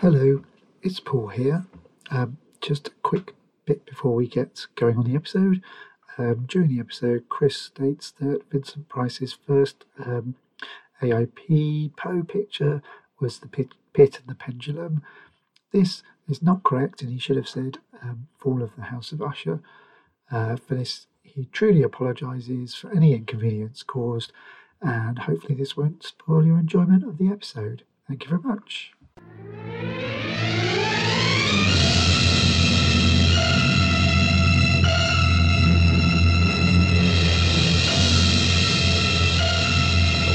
Hello, it's Paul here. Um, just a quick bit before we get going on the episode. Um, during the episode, Chris states that Vincent Price's first um, AIP Poe picture was the pit, pit and the pendulum. This is not correct, and he should have said um, Fall of the House of Usher. Uh, for this, he truly apologises for any inconvenience caused, and hopefully, this won't spoil your enjoyment of the episode. Thank you very much.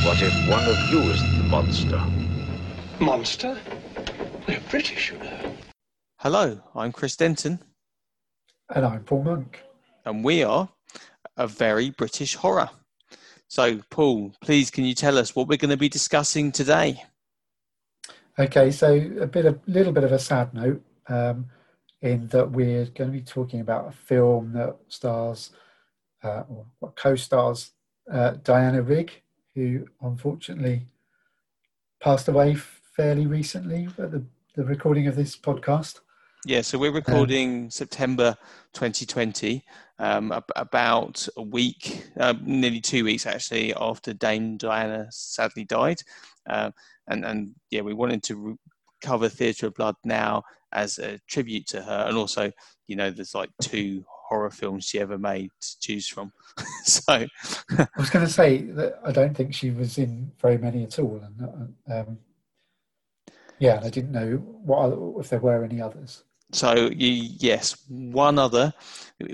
What if one of you is the monster? Monster? They're British, you know. Hello, I'm Chris Denton, And I'm Paul Monk. and we are a very British horror. So, Paul, please can you tell us what we're going to be discussing today? Okay, so a bit of little bit of a sad note um, in that we're going to be talking about a film that stars uh, or what co-stars uh, Diana Rigg, who unfortunately passed away fairly recently at the, the recording of this podcast. Yeah, so we're recording September 2020, um, ab- about a week, uh, nearly two weeks actually, after Dame Diana sadly died. Uh, and, and yeah, we wanted to re- cover Theatre of Blood now as a tribute to her. And also, you know, there's like two horror films she ever made to choose from. so, I was going to say that I don't think she was in very many at all, and uh, um, yeah, and I didn't know what other, if there were any others. So you, yes, one other,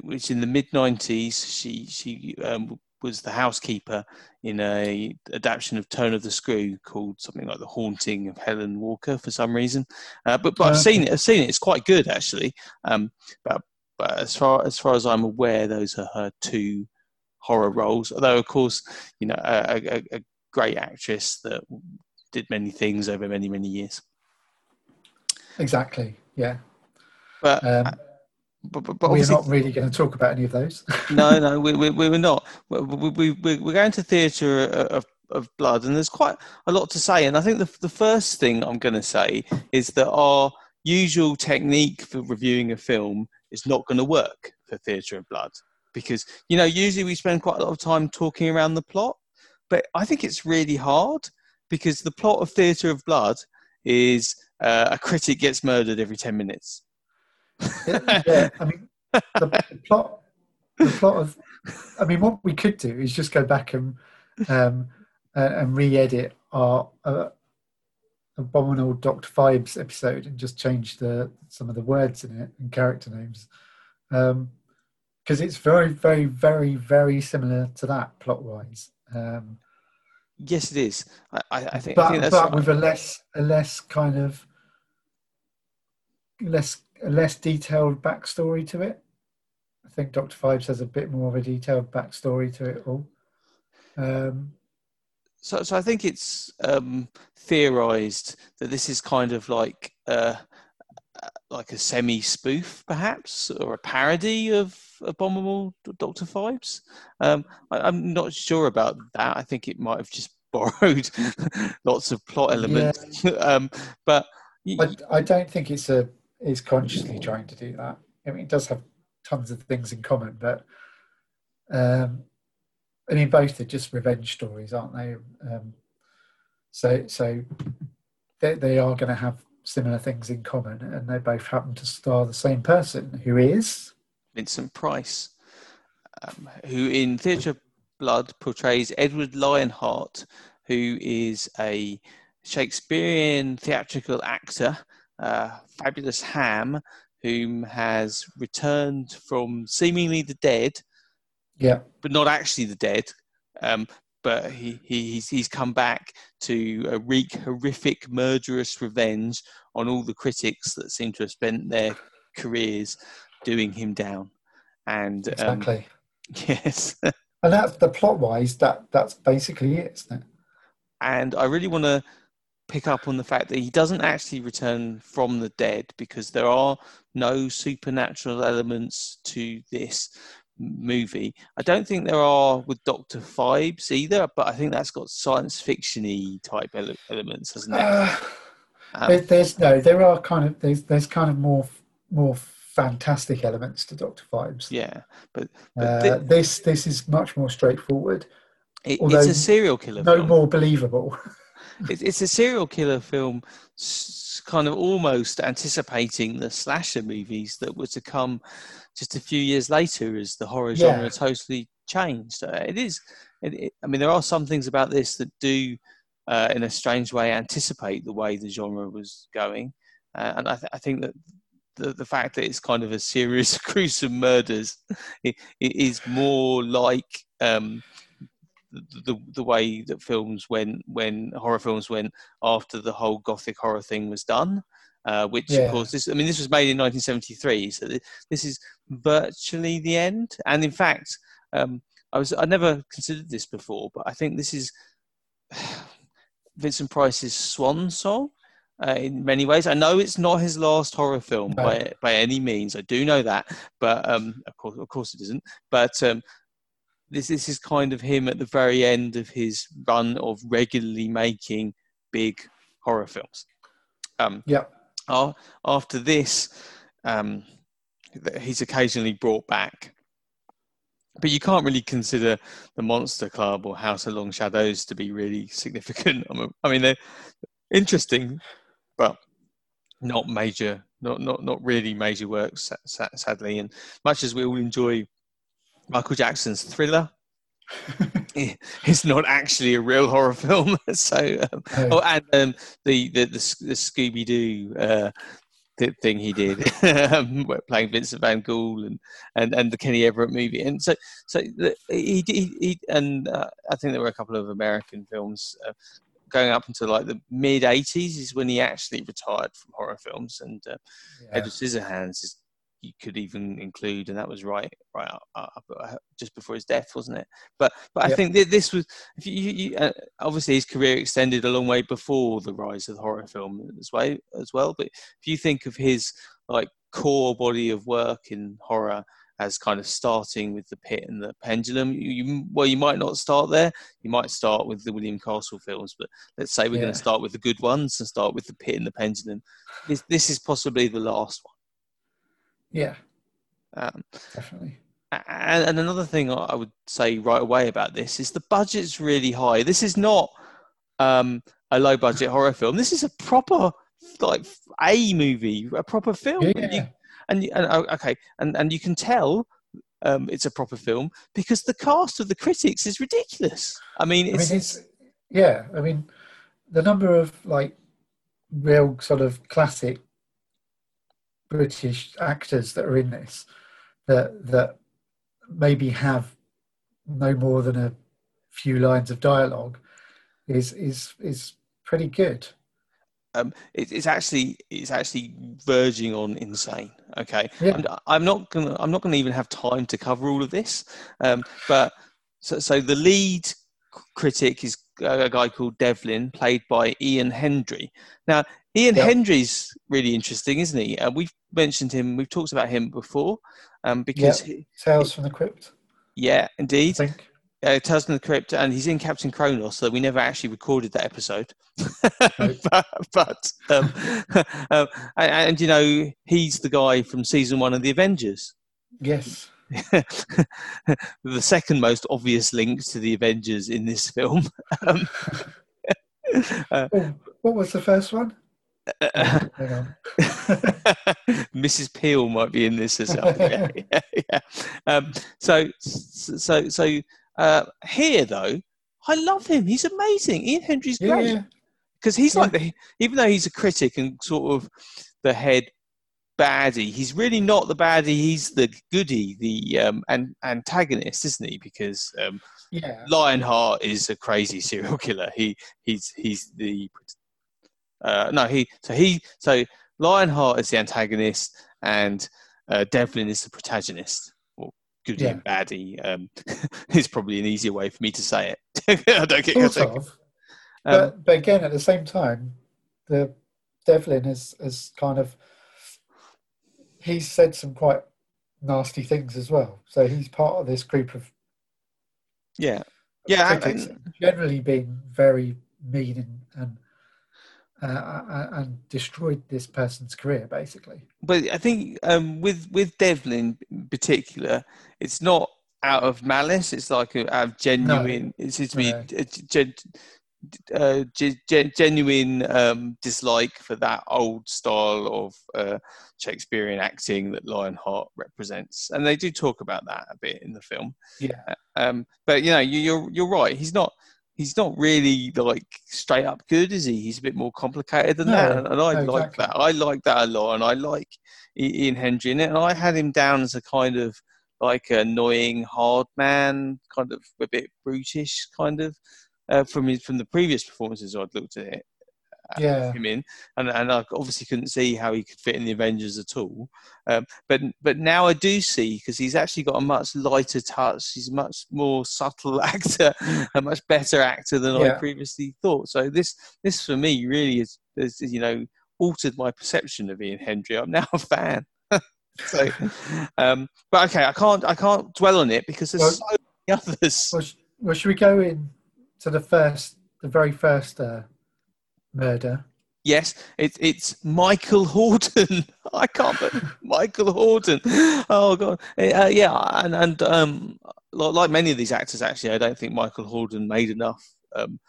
which in the mid '90s, she she um, was the housekeeper in a adaptation of Turn of the Screw called something like The Haunting of Helen Walker for some reason. Uh, but but I've seen it. I've seen it. It's quite good actually. Um, but but as far as far as I'm aware, those are her two horror roles. Although of course, you know, a, a, a great actress that did many things over many many years. Exactly. Yeah. But Um, but, but, but we're not really going to talk about any of those. no, no, we, we, we were not. We, we, we, we're going to theatre of, of blood, and there's quite a lot to say. And I think the, the first thing I'm going to say is that our usual technique for reviewing a film is not going to work for theatre of blood because, you know, usually we spend quite a lot of time talking around the plot, but I think it's really hard because the plot of theatre of blood is uh, a critic gets murdered every 10 minutes. Yeah, I mean, the, the plot, the plot of, I mean, what we could do is just go back and um, uh, and re-edit our uh, abominable Doctor Phibes episode and just change the some of the words in it and character names, because it's very, very, very, very similar to that plot-wise. Um, Yes, it is. I, I, I think. I but think that's but with a less a less kind of less a less detailed backstory to it. I think Doctor Phibes has a bit more of a detailed backstory to it all. Um, So, so I think it's um, theorized that this is kind of like uh, like a semi spoof, perhaps, or a parody of Abominable Doctor Phibes. Um, I, I'm not sure about that. I think it might have just borrowed lots of plot elements. um, but I don't think it's a is consciously trying to do that. I mean, it does have tons of things in common, but um, I mean, both are just revenge stories, aren't they? Um, so, so they, they are going to have similar things in common, and they both happen to star the same person, who is Vincent Price, um, who in Theatre Blood portrays Edward Lionheart, who is a Shakespearean theatrical actor, uh, fabulous ham, whom has returned from seemingly the dead, yeah, but not actually the dead. Um, but he, he, he's, he's come back to uh, wreak horrific, murderous revenge on all the critics that seem to have spent their careers doing him down. And um, exactly. yes, and that's the plot wise. That that's basically it, isn't it? and I really want to pick up on the fact that he doesn't actually return from the dead because there are no supernatural elements to this movie. I don't think there are with Doctor Phibes either, but I think that's got science fictiony type ele- elements, hasn't it? Uh, Um, There, there's no, there are kind of there's there's kind of more more fantastic elements to Doctor Phibes. yeah, but, but Uh, thi- this this is much more straightforward, it, it's a serial killer. no film. more believable. It's, it's a serial killer film, kind of almost anticipating the slasher movies that were to come just a few years later as the horror Yeah. genre totally changed. Uh, it is. It, it, I mean, there are some things about this that do, uh, in a strange way, anticipate the way the genre was going, uh, and I, th- I think that. The, the fact that it's kind of a series of gruesome murders it, it is more like um, the, the the way that films went when horror films went after the whole gothic horror thing was done. Uh, which Yeah. of course this I mean this was made in 1973, so th- this is virtually the end. And in fact, um, I was I never considered this before, but I think this is Vincent Price's swan song. Uh, in many ways, I know it's not his last horror film No. by by any means. I do know that, but um, of course, of course, it isn't. But um, this this is kind of him at the very end of his run of regularly making big horror films. Um, yeah, a- after this, um, he's occasionally brought back, but you can't really consider the Monster Club or House of Long Shadows to be really significant. I mean- I mean, they're interesting, but not major, not not not really major works, sa- sa- sadly. And much as we all enjoy Michael Jackson's Thriller. it's not actually a real horror film. so, um, oh, and um, the the the, the Scooby Doo uh, th- thing he did, um, playing Vincent Van Gogh and, and and the Kenny Everett movie, and so so the, he, he he and uh, I think there were a couple of American films. Uh, Going up until like the mid '80s is when he actually retired from horror films, and uh, yeah. Edward Scissorhands is you could even include, and that was right, right up, up, up- just before his death, wasn't it? But but I Yep. think that this was, if you, you, uh, obviously his career extended a long way before the rise of the horror film as well, as well. But if you think of his like core body of work in horror as kind of starting with the pit and the pendulum, you, you well you might not start there. You might start with the William Castle films, but let's say we're going to start with the good ones and start with the pit and the pendulum. This this is possibly the last one. Yeah, Um, definitely. and, and another thing I would say right away about this is the budget's really high. This is not um, a low budget horror film. This is a proper like A movie, a proper film. Yeah, And, you, and, you- and oh, okay, and and you can tell um, it's a proper film because the cast of the critics is ridiculous. I mean, I mean, it's yeah. I mean, the number of like real sort of classic British actors that are in this that that maybe have no more than a few lines of dialogue is is is pretty good. um, it, it's actually it's actually verging on insane. Okay, Yeah. I'm, I'm not gonna I'm not gonna even have time to cover all of this. Um, but so so the lead critic is a guy called Devlin, played by Ian Hendry. Now Ian Yeah. Hendry's really interesting, isn't he? Uh, we've mentioned him. We've talked about him before um, because he, Tales from the Crypt, yeah, I indeed think. uh, Tales from the Crypt, and he's in Captain Kronos, so we never actually recorded that episode. Right. but but um, um, and, and, you know, he's the guy from season one of the Avengers. Yes. the second most obvious link to the Avengers in this film. Um, uh, Oh, what was the first one? Mrs. Peel might be in this as well. Yeah, yeah, yeah. Um, so, so, so uh, here though, I love him. He's amazing. Ian Hendry's great because he's like the, even though he's a critic and sort of the head baddie, he's really not the baddie. He's the goody, the um, an, antagonist, isn't he? Because um, yeah. Lionheart is a crazy serial killer. He he's he's the uh, no he so he so Lionheart is the antagonist and uh, Devlin is the protagonist. Or goody Yeah. and baddie um, is probably an easier way for me to say it. I don't get Sort of. um, But, but again, at the same time, the Devlin has, has kind of he's said some quite nasty things as well. So he's part of this group of yeah, yeah. critics and- generally being very mean and, and uh, and destroyed this person's career, basically. But I think um, with with Devlin in particular, it's not out of malice. It's like a, out of genuine. No. It seems to be no. a, gen, uh, gen, genuine um, dislike for that old style of uh, Shakespearean acting that Lionheart represents, and they do talk about that a bit in the film. Yeah. Uh, um, but you know, you, you're you're right. He's not he's not really like straight up good, is he? He's a bit more complicated than no, that, and, and I no, like exactly. that. I like that a lot, and I like Ian Hendry in it. And I had him down as a kind of like annoying hard man, kind of a bit brutish, kind of uh, from his, from the previous performances I'd looked at it yeah. him in, and and I obviously couldn't see how he could fit in the Avengers at all. Um, but but now I do see because he's actually got a much lighter touch. He's a much more subtle actor, a much better actor than yeah. I previously thought. So this this for me really is, is you know altered my perception of Ian Hendry. I'm now a fan. so, um, but okay, I can't I can't dwell on it because there's well, so many others. Well, well, should we go in to the first, the very first uh, murder. Yes, it, it's Michael Hordern. I can't, but Michael Hordern. Oh god, uh, yeah, and and um, like many of these actors, actually, I don't think Michael Hordern made enough um,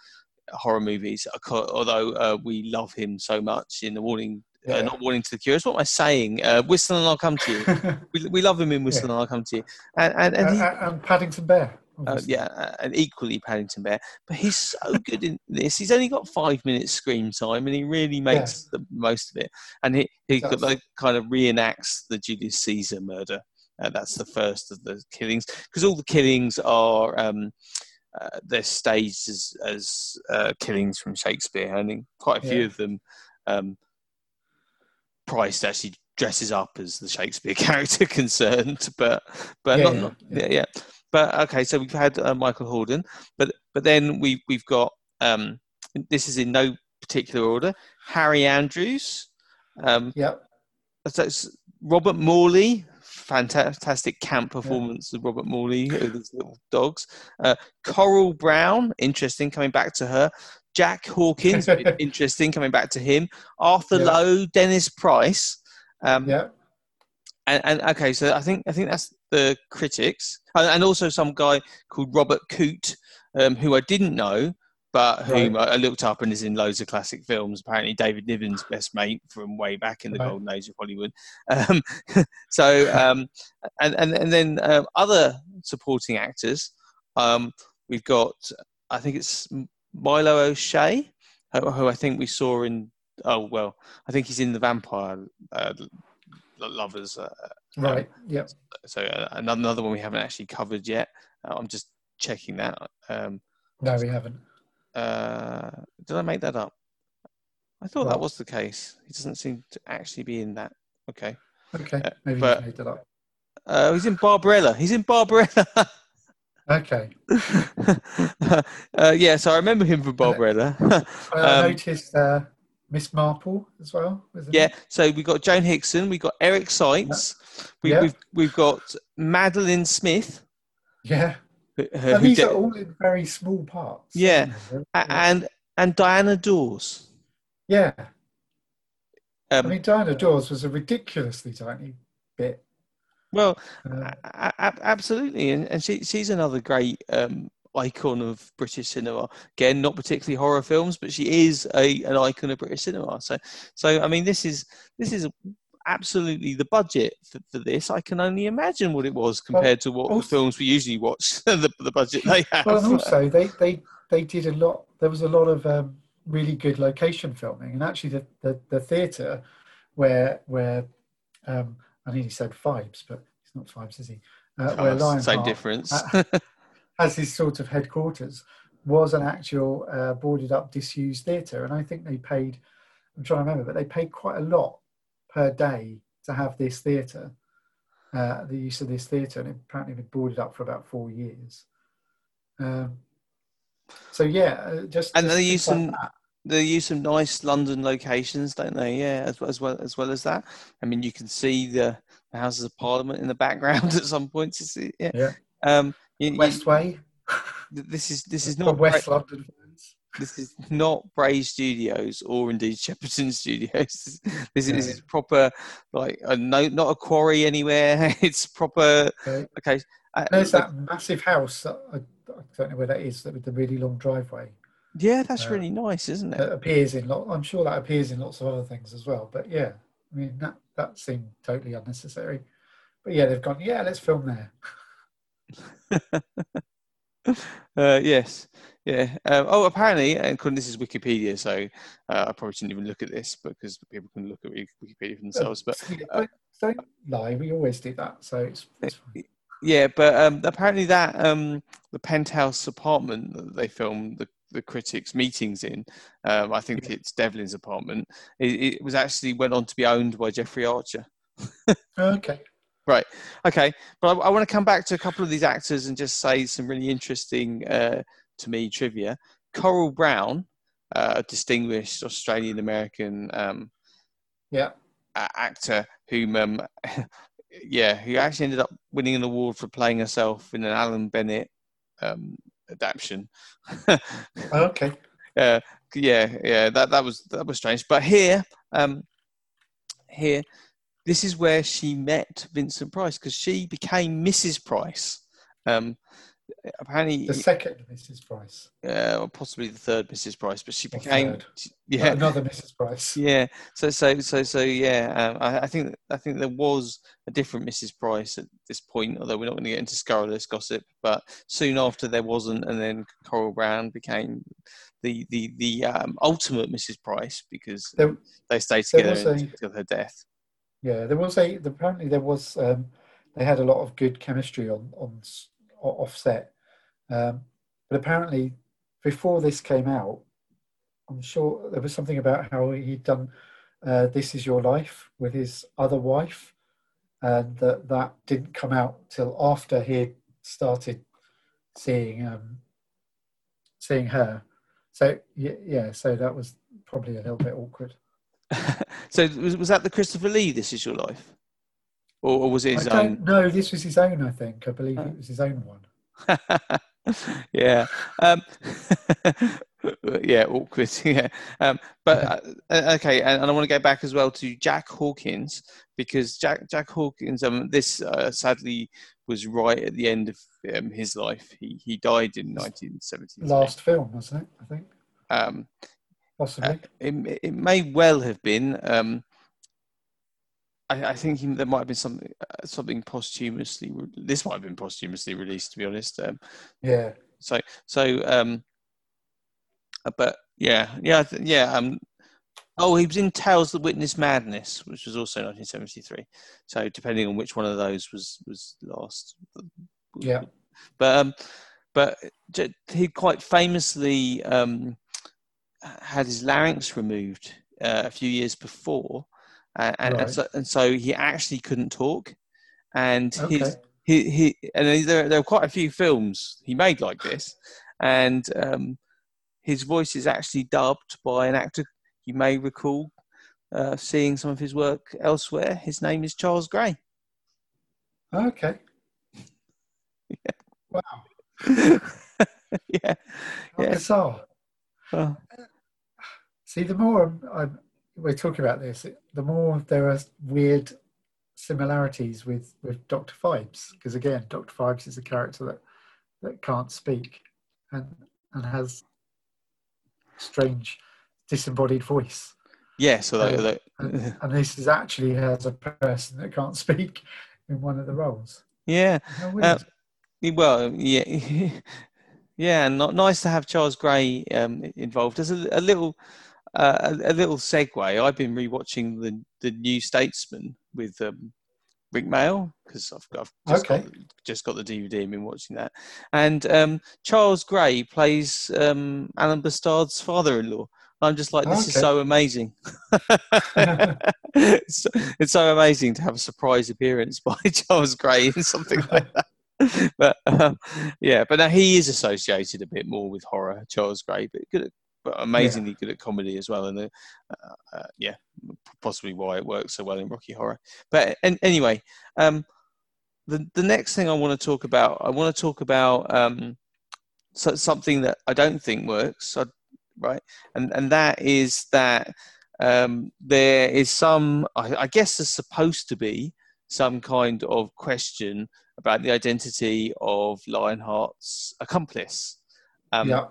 horror movies. Although uh, we love him so much in the Warning, uh, yeah. uh, not Warning to the Curious. What am I saying? Uh, Whistle and I'll come to you. we, we love him in Whistle yeah. and I'll come to you. And and, and, he, and Paddington Bear. Uh, yeah, uh, and equally Paddington Bear. But he's so good in this. He's only got five minutes screen time, and he really makes yeah. the most of it. And he he got, like, kind of reenacts the Julius Caesar murder. Uh, that's the first of the killings because all the killings are um, uh, they're staged as as uh, killings from Shakespeare. I think quite a few yeah. of them. Um, Price actually dresses up as the Shakespeare character concerned, but but yeah, not, not yeah. yeah. But okay, so we've had uh, Michael Hordern, but but then we we've got um, this is in no particular order. Harry Andrews. Um, yep. So Robert Morley, fantastic camp performance yeah. of Robert Morley with his little dogs. Uh, Coral Browne, interesting, coming back to her. Jack Hawkins, interesting, coming back to him. Arthur yeah. Lowe, Dennis Price. Um, yeah. And, and, okay, so I think I think that's the critics, and also some guy called Robert Coote, um, who I didn't know, but whom right. I looked up and is in loads of classic films. Apparently, David Niven's best mate from way back in the right. golden age of Hollywood. Um, so, um, and, and and then uh, other supporting actors. Um, we've got, I think it's Milo O'Shea, who, who, I think we saw in. Oh well, I think he's in the Vampire uh, Lovers uh, Right. Yep. So uh, another another one we haven't actually covered yet. Uh, I'm just checking that. Um, no, we haven't. Uh, did I make that up? I thought that was the case. He doesn't seem to actually be in that. Okay. Okay. Uh, Maybe but, made that up. Uh, he's in Barbarella. He's in Barbarella. okay. uh, yeah, so I remember him from Barbarella. I um, noticed uh, Miss Marple as well. Yeah, it? so we've got Joan Hickson, we've got Eric Sykes, we, have we've, we've got Madeline Smith. Yeah, and these are all in very small parts. Yeah, and and Diana Dors. Yeah, um, I mean Diana Dors was a ridiculously tiny bit. Well, uh, absolutely, and, and she, she's another great um, icon of British cinema. Again, not particularly horror films, but she is a an icon of British cinema. So, so I mean, this is this is absolutely the budget for, for this. I can only imagine what it was compared well, to what also, the films we usually watch. the, the budget they have. Well, and also they they they did a lot. There was a lot of um, really good location filming, and actually the the, the theatre where where um, I nearly said Phibes, but it's not Phibes, is he? Uh, oh, where Lionheart, same difference. as his sort of headquarters was an actual uh, boarded up disused theatre. And i think they paid i'm trying to remember but they paid quite a lot per day to have this theatre. Uh, the use of this theatre and it apparently been boarded up for about four years. Um, so yeah uh, just and they use some they use some nice london locations don't they? Yeah as, as well as well as that. I mean you can see the, the houses of parliament in the background at some points yeah. Um, you, Westway. this is this is not West London. this is not Bray Studios or indeed Shepperton Studios. This, Yeah. this is proper, like a no, not a quarry anywhere. It's proper. Okay. Okay, uh, There's that massive house. That I, I don't know where that is. That with the really long driveway yeah, that's uh, really nice, isn't it? that appears in lot. I'm sure that appears in lots of other things as well. But yeah, I mean that that seemed totally unnecessary. But yeah, they've gone. Yeah, let's film there. Uh, yes, yeah. Um, oh, apparently, and this is Wikipedia, so uh, I probably shouldn't even look at this because people can look at Wikipedia for themselves. But Yeah, don't, lie. We always do that. So it's, it's fine. Yeah, but um, apparently that um, the penthouse apartment that they filmed the, the critics' meetings in, um, I think it's Devlin's apartment. It, it was actually went on to be owned by Jeffrey Archer. Okay. Okay, but I, I want to come back to a couple of these actors and just say some really interesting uh, to me trivia. Coral Browne, uh, a distinguished Australian American um, Yeah. a- actor whom um, yeah who actually ended up winning an award for playing herself in an alan bennett um, adaptation Okay. uh, yeah yeah that, that was that was strange but here um, here this is where she met vincent price because she became mrs price um, apparently The second Mrs. Price. uh, or possibly the third mrs price but she Or became yeah Another Mrs. Price. Yeah. So so so so yeah. Um, I, I think I think there was a different Mrs. Price at this point, although we're not going to get into scurrilous gossip. But soon after there wasn't, and then Coral Browne became the the the um, ultimate Mrs. Price because There, they stayed together until her death. Yeah, there was a. Apparently, there was. Um, they had a lot of good chemistry on on s- o- offset, um, but apparently, before this came out, I'm sure there was something about how he'd done uh, "This Is Your Life" with his other wife, and that that didn't come out till after he started seeing um, seeing her. So yeah, so that was probably a little bit awkward. so was, was that the Christopher Lee? This is your life, or, or was it I his don't own? know. This was his own. I think. I believe it was his own one. yeah. Um, yeah, awkward. Yeah. Um, but uh, uh, okay, and, and I want to go back as well to Jack Hawkins because Jack Jack Hawkins. Um, this uh, sadly was right at the end of um, his life. He he died in 1970. Last film, wasn't it? I think Um, possibly. it, it may well have been. Um, I, I think he, there might have been something uh, something posthumously. This might have been posthumously released, to be honest. Um, yeah. so so um uh, but yeah yeah yeah um oh he was in tales that witness madness which was also 1973 so depending on which one of those was was last Yeah. but um but he quite famously um had his larynx removed uh, a few years before uh, and, and, so, and so he actually couldn't talk and his he, he and there, there are quite a few films he made like this and um, his voice is actually dubbed by an actor you may recall uh, seeing some of his work elsewhere his name is charles gray Okay. Wow. yeah Yeah. bizarre. Oh, See, the more I'm, I'm, we're talking about this, the more there are weird similarities with with Doctor Phibes. Because again, Doctor Phibes is a character that that can't speak and and has strange disembodied voice. yes although, Um, although And, and this is actually has a person that can't speak in one of the roles. yeah Uh, well yeah yeah and not nice to have charles gray um, involved there's a, a little uh, a, a little segue. I've been rewatching the the new statesman with um, Rik Mayall because i've, I've just, Okay. got, just got the dvd and been watching that. And um, charles gray plays um, Alan B'Stard's father-in-law. I'm just like this is so amazing. It's, it's so amazing to have a surprise appearance by charles gray in something like that. But um, yeah, but now he is associated a bit more with horror, Charles Gray, but but amazingly good at comedy as well, and uh, uh, yeah, possibly why it works so well in Rocky Horror. But and anyway, um, the the next thing I want to talk about, I want to talk about um, so, something that I don't think works. I, right? And and that is that um, there is some, I, I guess, there's supposed to be some kind of question about the identity of Lionheart's accomplice, um, yeah.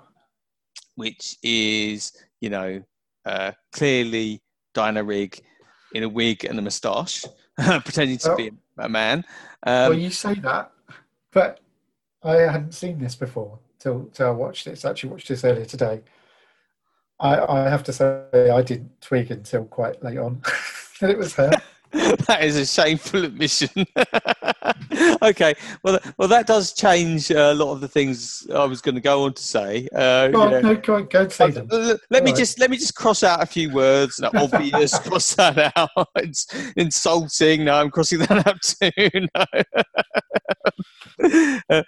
Which is, you know, uh, clearly Diana Rigg in a wig and a moustache, pretending to be a man. Um, well, you say that, but I hadn't seen this before till till I watched this. Actually, watched this earlier today. I, I have to say I didn't twig until quite late on that it was her. that is a shameful admission. okay, well, well, that does change a lot of the things I was going to go on to say. Uh, Go on, no, go on, go say them. Uh, Let me Alright. just let me just cross out a few words. No, obvious, cross that out. It's insulting. No, I'm crossing that out too. No. Uh,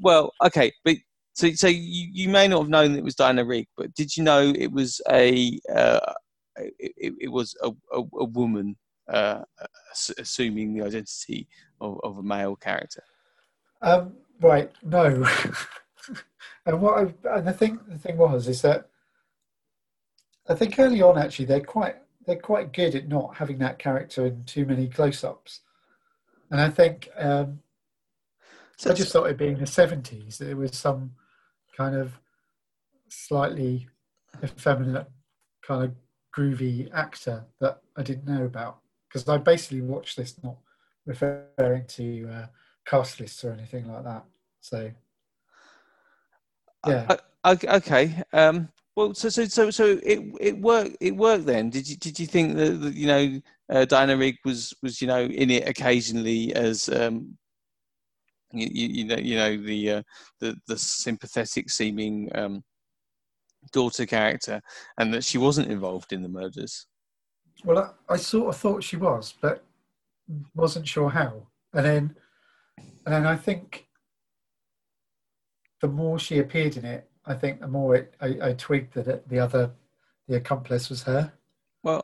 well, okay, but so so you, you may not have known it was Diana Rigg, but did you know it was a uh, it, it- it was a, a, a woman uh, assuming the identity of, of a male character? Um, right, no. and what I, and the thing the thing was is that I think early on actually they're quite they're quite good at not having that character in too many close-ups, and I think um, So I just thought it being the seventies there was some kind of slightly effeminate kind of groovy actor that I didn't know about because I basically watched this not referring to uh, cast lists or anything like that. So yeah, Uh, okay. Um, well, so so so so it it worked. It worked then. Did you did you think that, that you know uh, Diana Rigg was was you know in it occasionally as um, you, you, you know you know the uh, the the sympathetic seeming um, daughter character, and that she wasn't involved in the murders. Well, I, I sort of thought she was, but wasn't sure how. And then, and then I think the more she appeared in it, I think the more it, I, I twigged that it, the other, the accomplice was her. Well,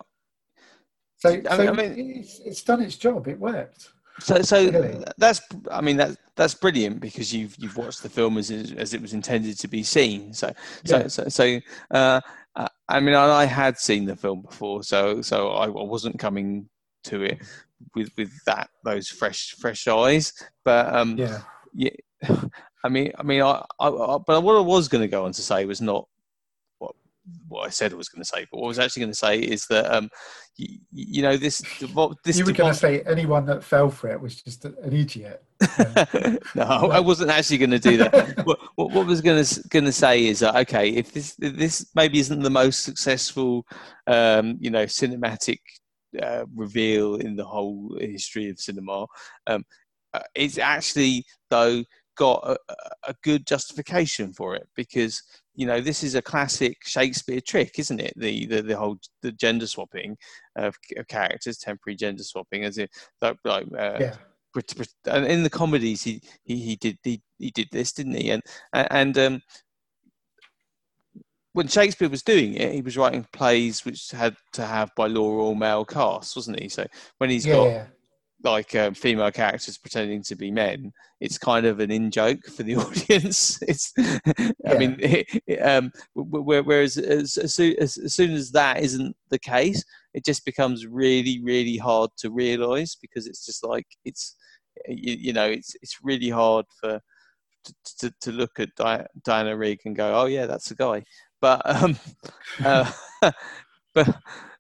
So, I so mean- I mean- it's, it's done its job. It worked. So, so Really? that's, I mean, that that's brilliant because you've you've watched the film as as it was intended to be seen. So, so, Yeah. so, so uh, I- I mean, I I had seen the film before, so so I wasn't coming to it with with that those fresh fresh eyes. But um, Yeah. yeah, I mean, I mean, I, I, I but what I was going to go on to say was not what I said I was going to say, but what I was actually going to say is that um, you, you know, this what this you were going to say anyone that fell for it was just an idiot. no, I wasn't actually going to do that. what, what, what I was going to going to say is that okay, if this if this maybe isn't the most successful, um, you know, cinematic uh, reveal in the whole history of cinema, um, uh, it's actually though got a, a- good justification for it because you know this is a classic Shakespeare trick, isn't it? The the, the whole the gender swapping of, of characters, temporary gender swapping, as it like like, uh, yeah. And in the comedies he, he, he did he, he did this didn't he and and um, when Shakespeare was doing it he was writing plays which had to have by law all male casts wasn't he so when he's got Yeah. Like um, female characters pretending to be men it's kind of an in joke for the audience. It's i mean um, wh- wh- whereas as, as, soon, as, as soon as that isn't the case it just becomes really really hard to realize because it's just like it's you, you know it's it's really hard for to, to, to look at Di- Diana Rigg and go oh yeah that's a guy. But um uh, but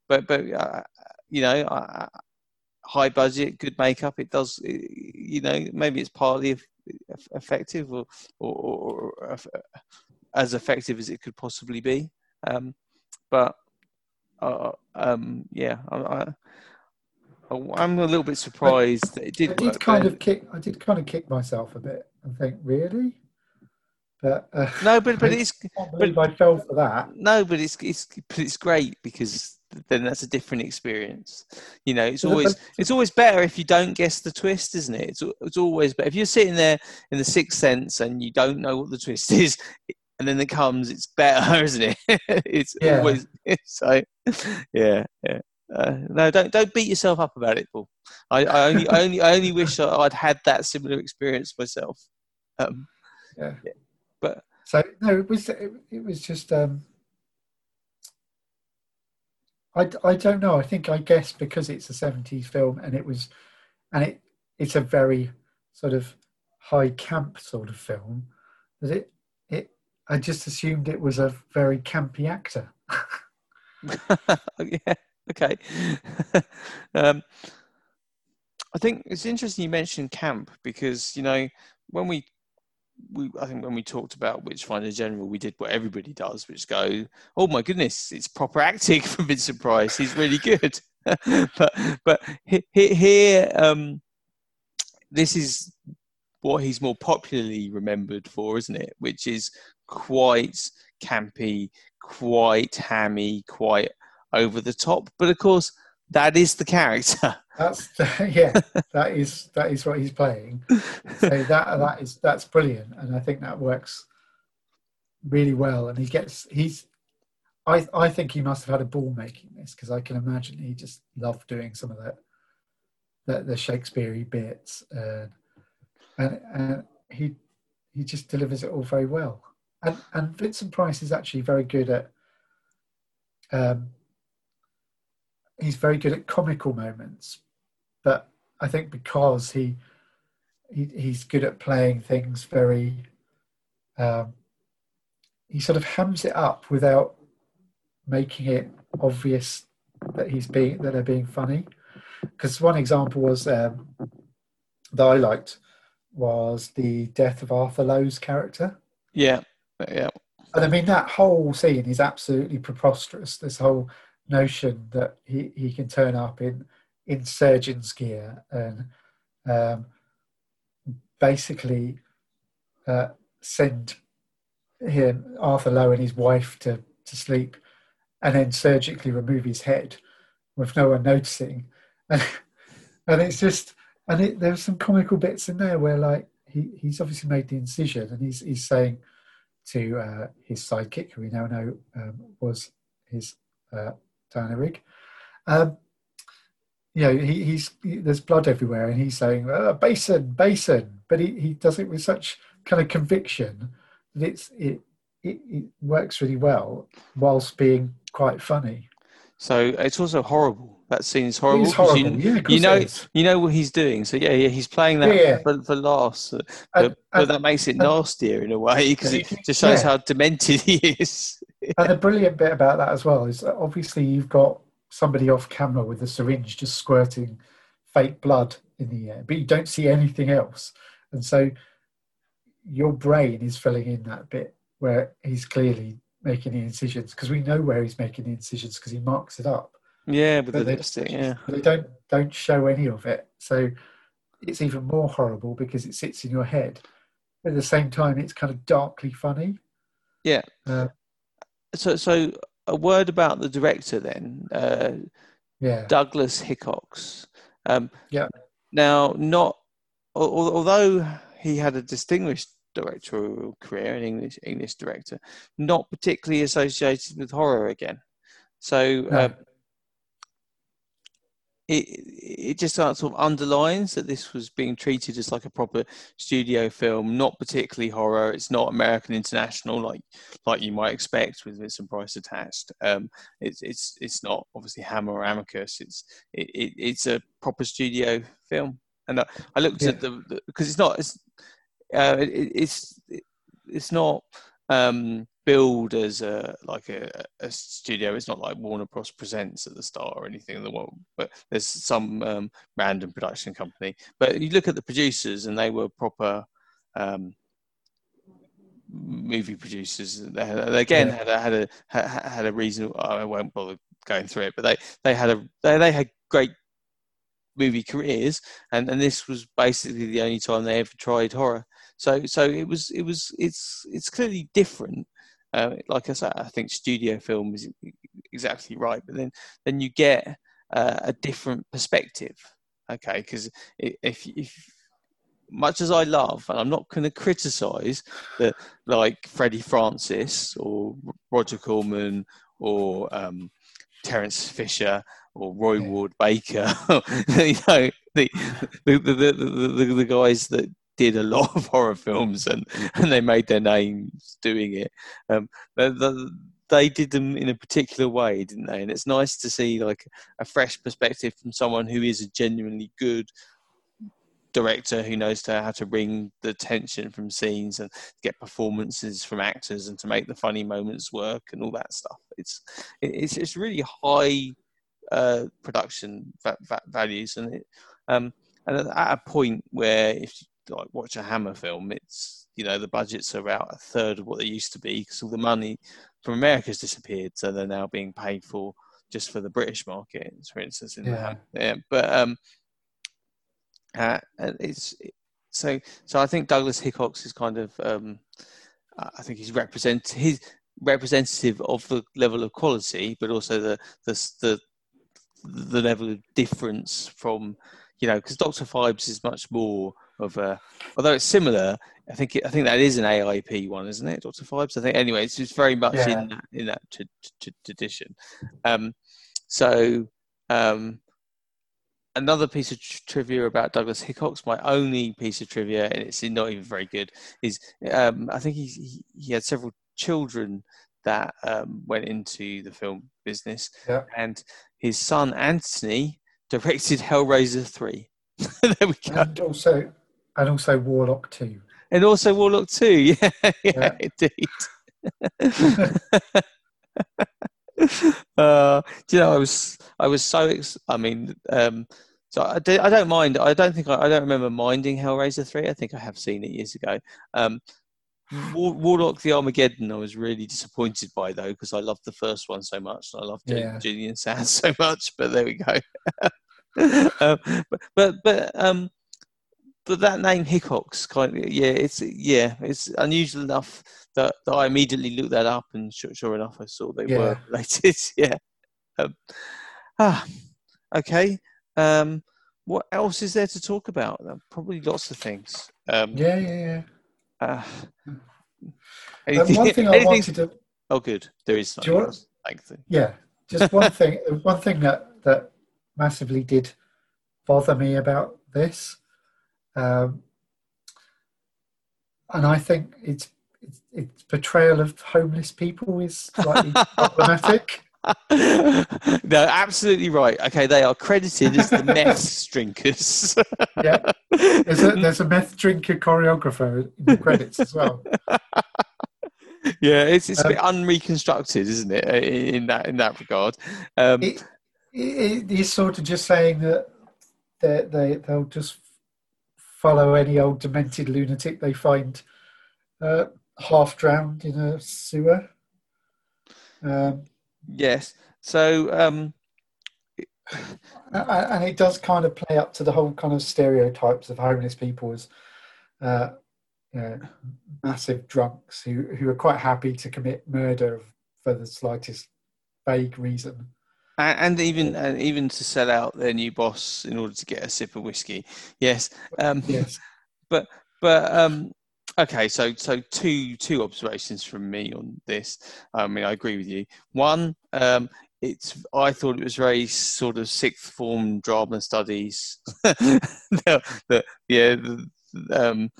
but but uh, you know I, high budget, good makeup. It does, you know, maybe it's partly eff- eff- effective or, or, or, or as effective as it could possibly be. Um, but uh, um, yeah, I, I, I'm a little bit surprised that it I did. did work kind there. of kick. I did kind of kick myself a bit and think, really? But uh, No, but but it's believe I fell for that. no, but it's it's but it's great because then that's a different experience. You know, it's always it's always better if you don't guess the twist, isn't it? It's it's always better if you're sitting there in the sixth sense and you don't know what the twist is, and then it comes. It's better, isn't it? it's Yeah. always so. Yeah, yeah. Uh, no, don't don't beat yourself up about it, Paul. I, I only I only I only wish I'd had that similar experience myself. Um, Yeah. But So no, it was it, it was just um, I, I don't know. I think I guess because it's a seventies film and it was, and it it's a very sort of high camp sort of film that it it I just assumed it was a very campy actor. yeah. Okay. um, I think it's interesting you mentioned camp because you know when we we I think when we talked about Witchfinder General, we did what everybody does, which go, oh my goodness, it's proper acting from Vincent Price. He's really good. but but here, um, this is what he's more popularly remembered for, isn't it? Which is quite campy, quite hammy, quite over the top. But of course, that is the character. That's yeah, that is that is what he's playing. So that that is that's brilliant, and I think that works really well. And he gets he's. I I think he must have had a ball making this because I can imagine he just loved doing some of that, the, the Shakespeare bits, and, and and he he just delivers it all very well. And and Vincent Price is actually very good at um, he's very good at comical moments, but I think because he, he he's good at playing things very, um, he sort of hams it up without making it obvious that he's being that they're being funny. Because one example was um, that I liked was the death of Arthur Lowe's character. Yeah, yeah. And I mean that whole scene is absolutely preposterous. This whole notion that he, he can turn up in in surgeon's gear and um, basically uh, send him Arthur Lowe and his wife to to sleep, and then surgically remove his head with no one noticing, and and it's just and it, there's some comical bits in there where like he, he's obviously made the incision and he's he's saying to uh, his sidekick, who we now know um, was his uh, Rigg. Um, you know, he, he's he, there's blood everywhere, and he's saying uh, "basin, basin," but he, he does it with such kind of conviction that it's it, it, it works really well whilst being quite funny. So it's also horrible. That scene is horrible. horrible. You, yeah, you know, you know what he's doing. So yeah, yeah, he's playing that yeah. for, for laughs, but, And- but and- that makes it and- nastier in a way because it just shows Yeah. how demented he is. And the brilliant bit about that as well is that obviously you've got somebody off camera with a syringe just squirting fake blood in the air, but you don't see anything else. And so your brain is filling in that bit where he's clearly making the incisions because we know where he's making the incisions because he marks it up. Yeah, with But the they- lipstick. Yeah, they don't don't show any of it. So it's even more horrible because it sits in your head. But at the same time, it's kind of darkly funny. Yeah. Uh, so so a word about the director then. Uh, yeah. Douglas Hickox. Um, Yeah. Now, not although he had a distinguished directorial career, an English English director, not particularly associated with horror again. So No. uh, it it just sort of underlines that this was being treated as like a proper studio film, not particularly horror. It's not American International like like you might expect with Vincent Price attached. Um, it's it's it's not obviously Hammer or Amicus. It's it, it, it's a proper studio film. And I, I looked Yeah. at the because it's not it's uh, it, it's it's not um, billed as a like a, a studio. It's not like Warner Bros. presents at the start or anything in the world. But there's some um, random production company. But you look at the producers, and they were proper. Um, movie producers they, had, they again had a had a had, had a reason I won't bother going through it but they they had a they, they had great movie careers and and this was basically the only time they ever tried horror so so it was it was it's it's clearly different uh, like i said i think studio film is exactly right but then then you get uh, a different perspective okay because if if much as I love, and I'm not going to criticize that, like Freddie Francis or Roger Corman or um, Terence Fisher or Roy Yeah. Ward Baker, you know, the, the, the, the, the guys that did a lot of horror films and, and they made their names doing it. Um, the, the, they did them in a particular way, didn't they? And it's nice to see like a fresh perspective from someone who is a genuinely good director who knows how to bring the tension from scenes and get performances from actors and to make the funny moments work and all that stuff. It's it's it's really high uh, production va- va- values and it, um, and at a point where if like watch a Hammer film, it's you know the budgets are about a third of what they used to be because all the money from America has disappeared, so they're now being paid for just for the British market, for instance. In yeah. The, yeah. But um, uh, it's so so. I think Douglas Hickox is kind of um, I think he's represent his representative of the level of quality, but also the the the, the level of difference from you know because Doctor Phibes is much more of a although it's similar. I think it, I think that is an AIP one, isn't it, Doctor Phibes? I think anyway, it's just very much yeah. in that in that t- t- tradition. Um, so um, another piece of tr- trivia about Douglas Hickox, my only piece of trivia, and it's not even very good, is um, I think he, he had several children that um, went into the film business, yeah. and his son Anthony directed Hellraiser three. there we go. And also, and also Warlock two. And also Warlock two. Yeah, yeah, yeah. indeed. uh, you know, I was I was so ex- I mean, um, so I, do, I don't mind. I don't think I, I, don't remember minding Hellraiser three. I think I have seen it years ago. Um, War, Warlock the Armageddon, I was really disappointed by though because I loved the first one so much. and I loved yeah. Julian Sands so much. But there we go. um, but but but um, but that name Hickox kind of yeah, it's yeah, it's unusual enough that, that I immediately looked that up and sure, sure enough I saw they yeah. were related. yeah. Um, ah, okay. Um, what else is there to talk about? Uh, probably lots of things. Um, yeah, yeah, yeah. Uh, anything, one thing I wanted to. Oh, good. There is. Something want, Yeah, just one thing. one thing that that massively did bother me about this, um, and I think it's, it's, its portrayal of homeless people is slightly problematic. no, absolutely right. Okay, they are credited as the meth drinkers. yeah, there's a, there's a meth drinker choreographer in the credits as well. Yeah, it's it's um, a bit um, unreconstructed, isn't it? In that in that regard, um, it, it, it's sort of just saying that they they they'll just follow any old demented lunatic they find uh, half drowned in a sewer. Um, Yes. So. Um, and it does kind of play up to the whole kind of stereotypes of homeless people as uh, you know, massive drunks who, who are quite happy to commit murder for the slightest vague reason. And, even and even to sell out their new boss in order to get a sip of whiskey. Yes. Um, yes. But but um, Okay, so so two two observations from me on this. I mean, I agree with you. One, um, it's I thought it was very sort of sixth form drama studies. the, the, yeah, the, um,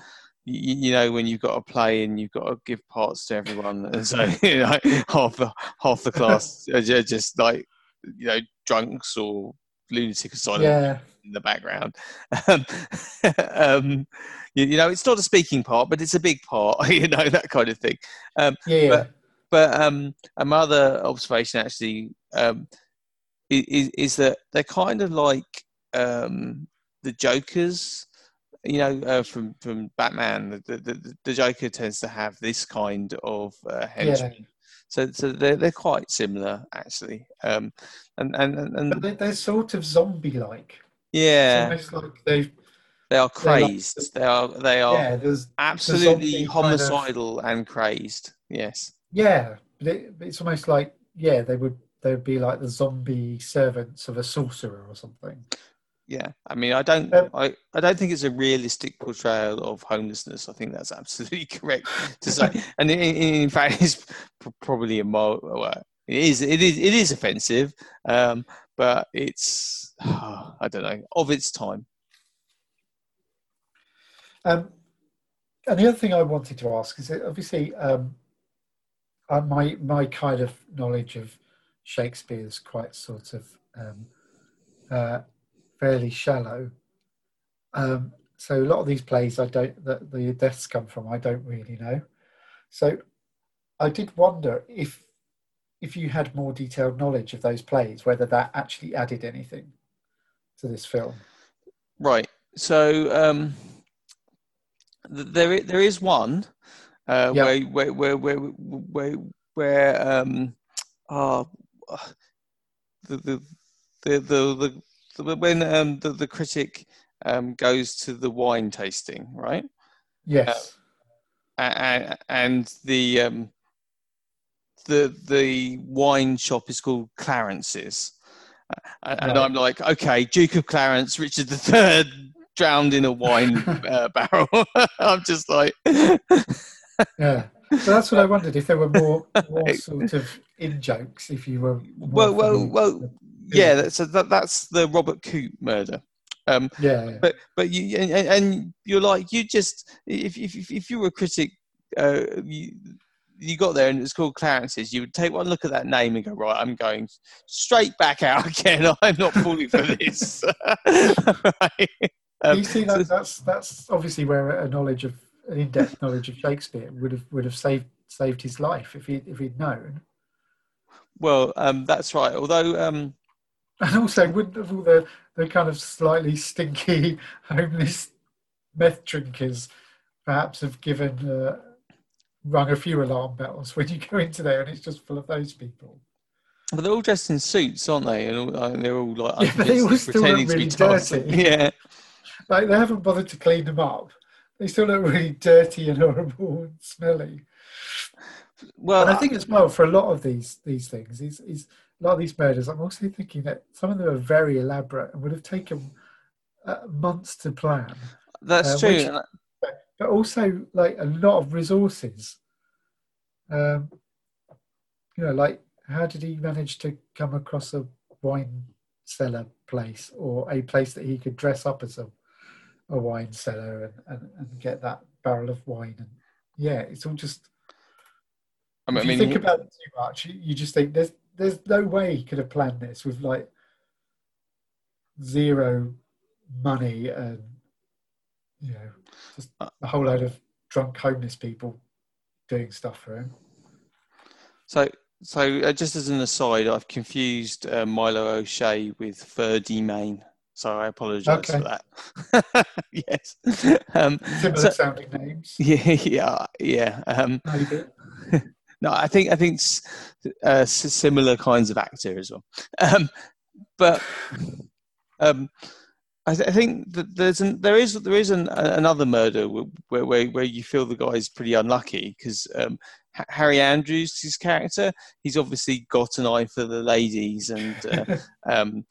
you, you, know when you've got a play and you've got to give parts to everyone, and so you know half the half the class are just like you know drunks or lunatic asylum yeah. in the background. Um, um, you, you, know, it's not a speaking part, but it's a big part. You know that kind of thing. Um, yeah. But, but um, another observation actually um, is, is that they're kind of like um, the Jokers. You know, uh, from from Batman, the, the, the Joker tends to have this kind of uh, henchman. Yeah so, so they're they're quite similar actually. Um, and and and but they're, they're sort of zombie-like. Yeah, it's almost like they they are crazed. Like, they are they are yeah, there's, absolutely homicidal kind of, and crazed. Yes. Yeah, but it, it's almost like yeah, they would they would be like the zombie servants of a sorcerer or something yeah i mean i don't um, I, I don't think it's a realistic portrayal of homelessness. I think that's absolutely correct to say. And in, in, fact it's probably a more well, it is it is it is offensive um, but it's oh, i don't know of its time. Um, and the other thing i wanted to ask is that obviously um, uh, my my kind of knowledge of Shakespeare is quite sort of um, uh, fairly shallow. Um, so a lot of these plays, I don't that the deaths come from, I don't really know. So I did wonder if if you had more detailed knowledge of those plays, whether that actually added anything to this film. Right. So um, th- there there is one uh, Yeah. where, where where where where where um uh, the the the, the when um the, the critic um goes to the wine tasting right Yes. and, and the um the the wine shop is called Clarence's and, and I'm like okay Duke of Clarence Richard III drowned in a wine uh, barrel I'm just like yeah. So that's what I wondered if there were more more sort of in jokes. If you were well well well with- yeah so that, that's the Robert Coote murder um yeah, yeah. but but you and, and- you're like you just if if if- you were a critic uh you, you got there and it's called Clarence's you would take one look at that name and go right I'm going straight back out again I'm not falling for this right? Um, you see that that's that's obviously where a knowledge of an in-depth knowledge of Shakespeare would have would have saved saved his life if he if he'd known. well um that's right although um And also, wouldn't have all the, the kind of slightly stinky homeless meth drinkers perhaps have given uh, rung a few alarm bells when you go into there and it's just full of those people? but they're all dressed in suits aren't they and all, and they're all like Yeah, they all still look pretending to be really dirty. yeah Like they haven't bothered to clean them up. They still look really dirty and horrible and smelly. well and I think as well for a lot of these these things, is is a lot of these murders. I'm also thinking that some of them are very elaborate and would have taken uh, months to plan, that's uh, true which- but also like a lot of resources. Um, you know, like how did he manage to come across a wine cellar place or a place that he could dress up as a, a wine cellar and, and, and get that barrel of wine? And yeah, it's all just I mean, if I you mean, think about it too much, you, you just think there's there's no way he could have planned this with like zero money and you know just a whole load of drunk homeless people doing stuff for him. So, so uh, just as an aside, I've confused uh, Milo O'Shea with Ferdy Mayne. So I apologise Okay. for that. yes. Um, Similar so- sounding names. yeah, yeah, yeah. Um, Maybe. No, I think I think uh, similar kinds of actor as well. Um, but um, I, th- I think that there's an, there is there is an, another murder where, where where you feel the guy is pretty unlucky because um, Ha- Harry Andrews, his character, he's obviously got an eye for the ladies, and uh, um,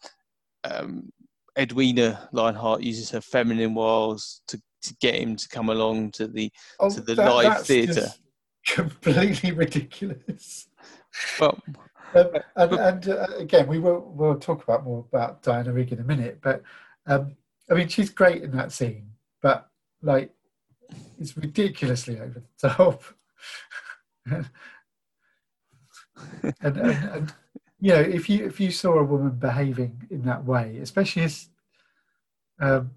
um, Edwina Lionheart uses her feminine wiles to, to get him to come along to the Oh, to the live theatre. just Completely ridiculous. well, Um, and and uh, again, we will we'll talk about more about Diana Rigg in a minute. But um, I mean, she's great in that scene, but like, it's ridiculously over the top. and, and, and you know, if you if you saw a woman behaving in that way, especially as um,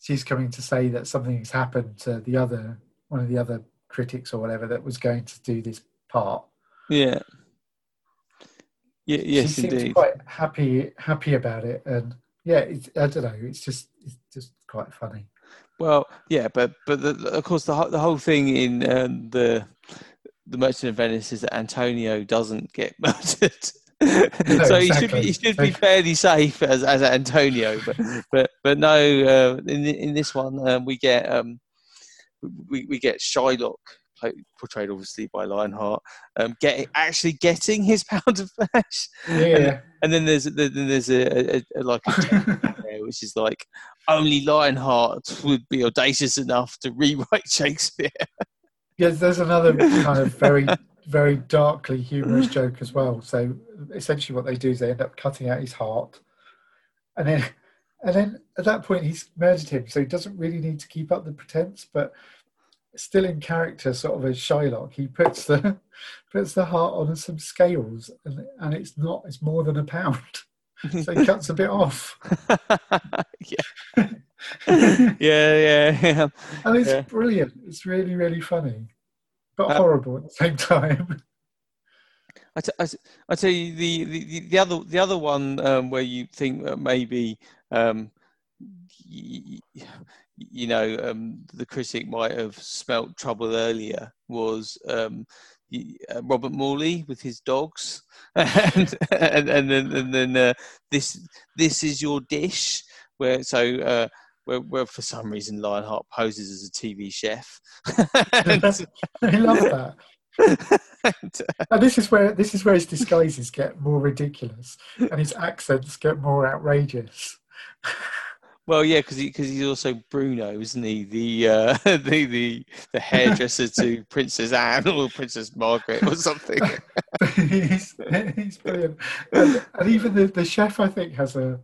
she's coming to say that something has happened to the other one of the other critics or whatever that was going to do this part. yeah. Yeah, yes, she seems indeed. quite happy happy about it, and yeah, it's, I don't know. It's just it's just quite funny. Well, yeah, but but the, of course the whole- the whole thing in um, the the Merchant of Venice is that Antonio doesn't get murdered. so he should be he should be fairly safe as as Antonio, but but but no. Uh, in in this one, um, we get um, we we get Shylock portrayed obviously by Lionheart, um, getting actually getting his pound of flesh, Yeah, and then there's then there's a, a, a like a there, which is like only Lionheart would be audacious enough to rewrite Shakespeare. yes. There's another kind of very very darkly humorous joke as well. So essentially, what they do is they end up cutting out his heart, and then and then at that point he's murdered him, so he doesn't really need to keep up the pretense. But still in character, sort of as Shylock, he puts the puts the heart on some scales, and, and it's not. It's more than a pound. so he cuts a bit off. yeah. yeah, yeah, yeah. And it's Yeah. brilliant. It's really, really funny, but Uh, horrible at the same time. I, t- I, t- I tell you the, the, the- the other the other one um, where you think that maybe um, y- you know um, the critic might have smelt trouble earlier was um, y- uh, Robert Morley with his dogs, and and, and then and then uh, this this is your dish where so. Uh, where, where for some reason Lionheart poses as a TV chef, and, I love that. and, And this is where this is where his disguises get more ridiculous, and his accents get more outrageous. Well, yeah, because because he's also Bruno, isn't he? The uh, the the the hairdresser to Princess Anne or Princess Margaret or something. he's, he's brilliant, and, and even the, the chef I think has a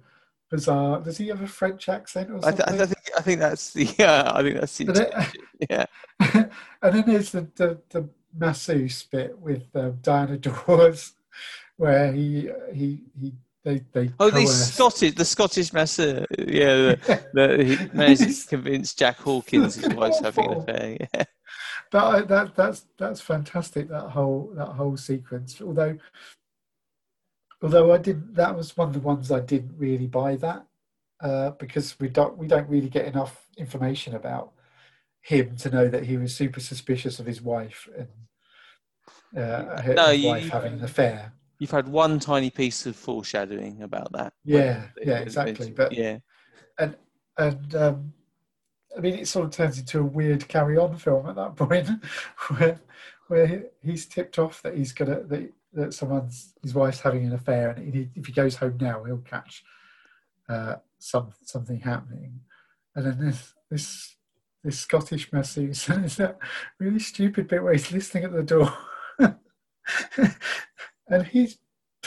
bizarre. Does he have a French accent or I, something? th- I think I think that's the yeah. I think that's the it- yeah. and then there's the the, the masseuse bit with um, Diana Dors, where he he he they they Oh, the Scottish the Scottish master. Yeah, the, the, he managed to convince Jack Hawkins his wife's having an affair. Yeah. But that that's that's fantastic. That whole that whole sequence. Although although I didn't. That was one of the ones I didn't really buy that uh, because we don't we don't really get enough information about him to know that he was super suspicious of his wife and uh, his you- wife having an affair. You've had one tiny piece of foreshadowing about that. Yeah, They- yeah, exactly. But yeah, and and um, I mean, it sort of turns into a weird carry-on film at that point, where where he- he's tipped off that he's gonna that, that someone's his wife's having an affair, and he, if he goes home now, he'll catch uh, some something happening, and then this this this Scottish masseuse, and it's that really stupid bit where he's listening at the door, and he's.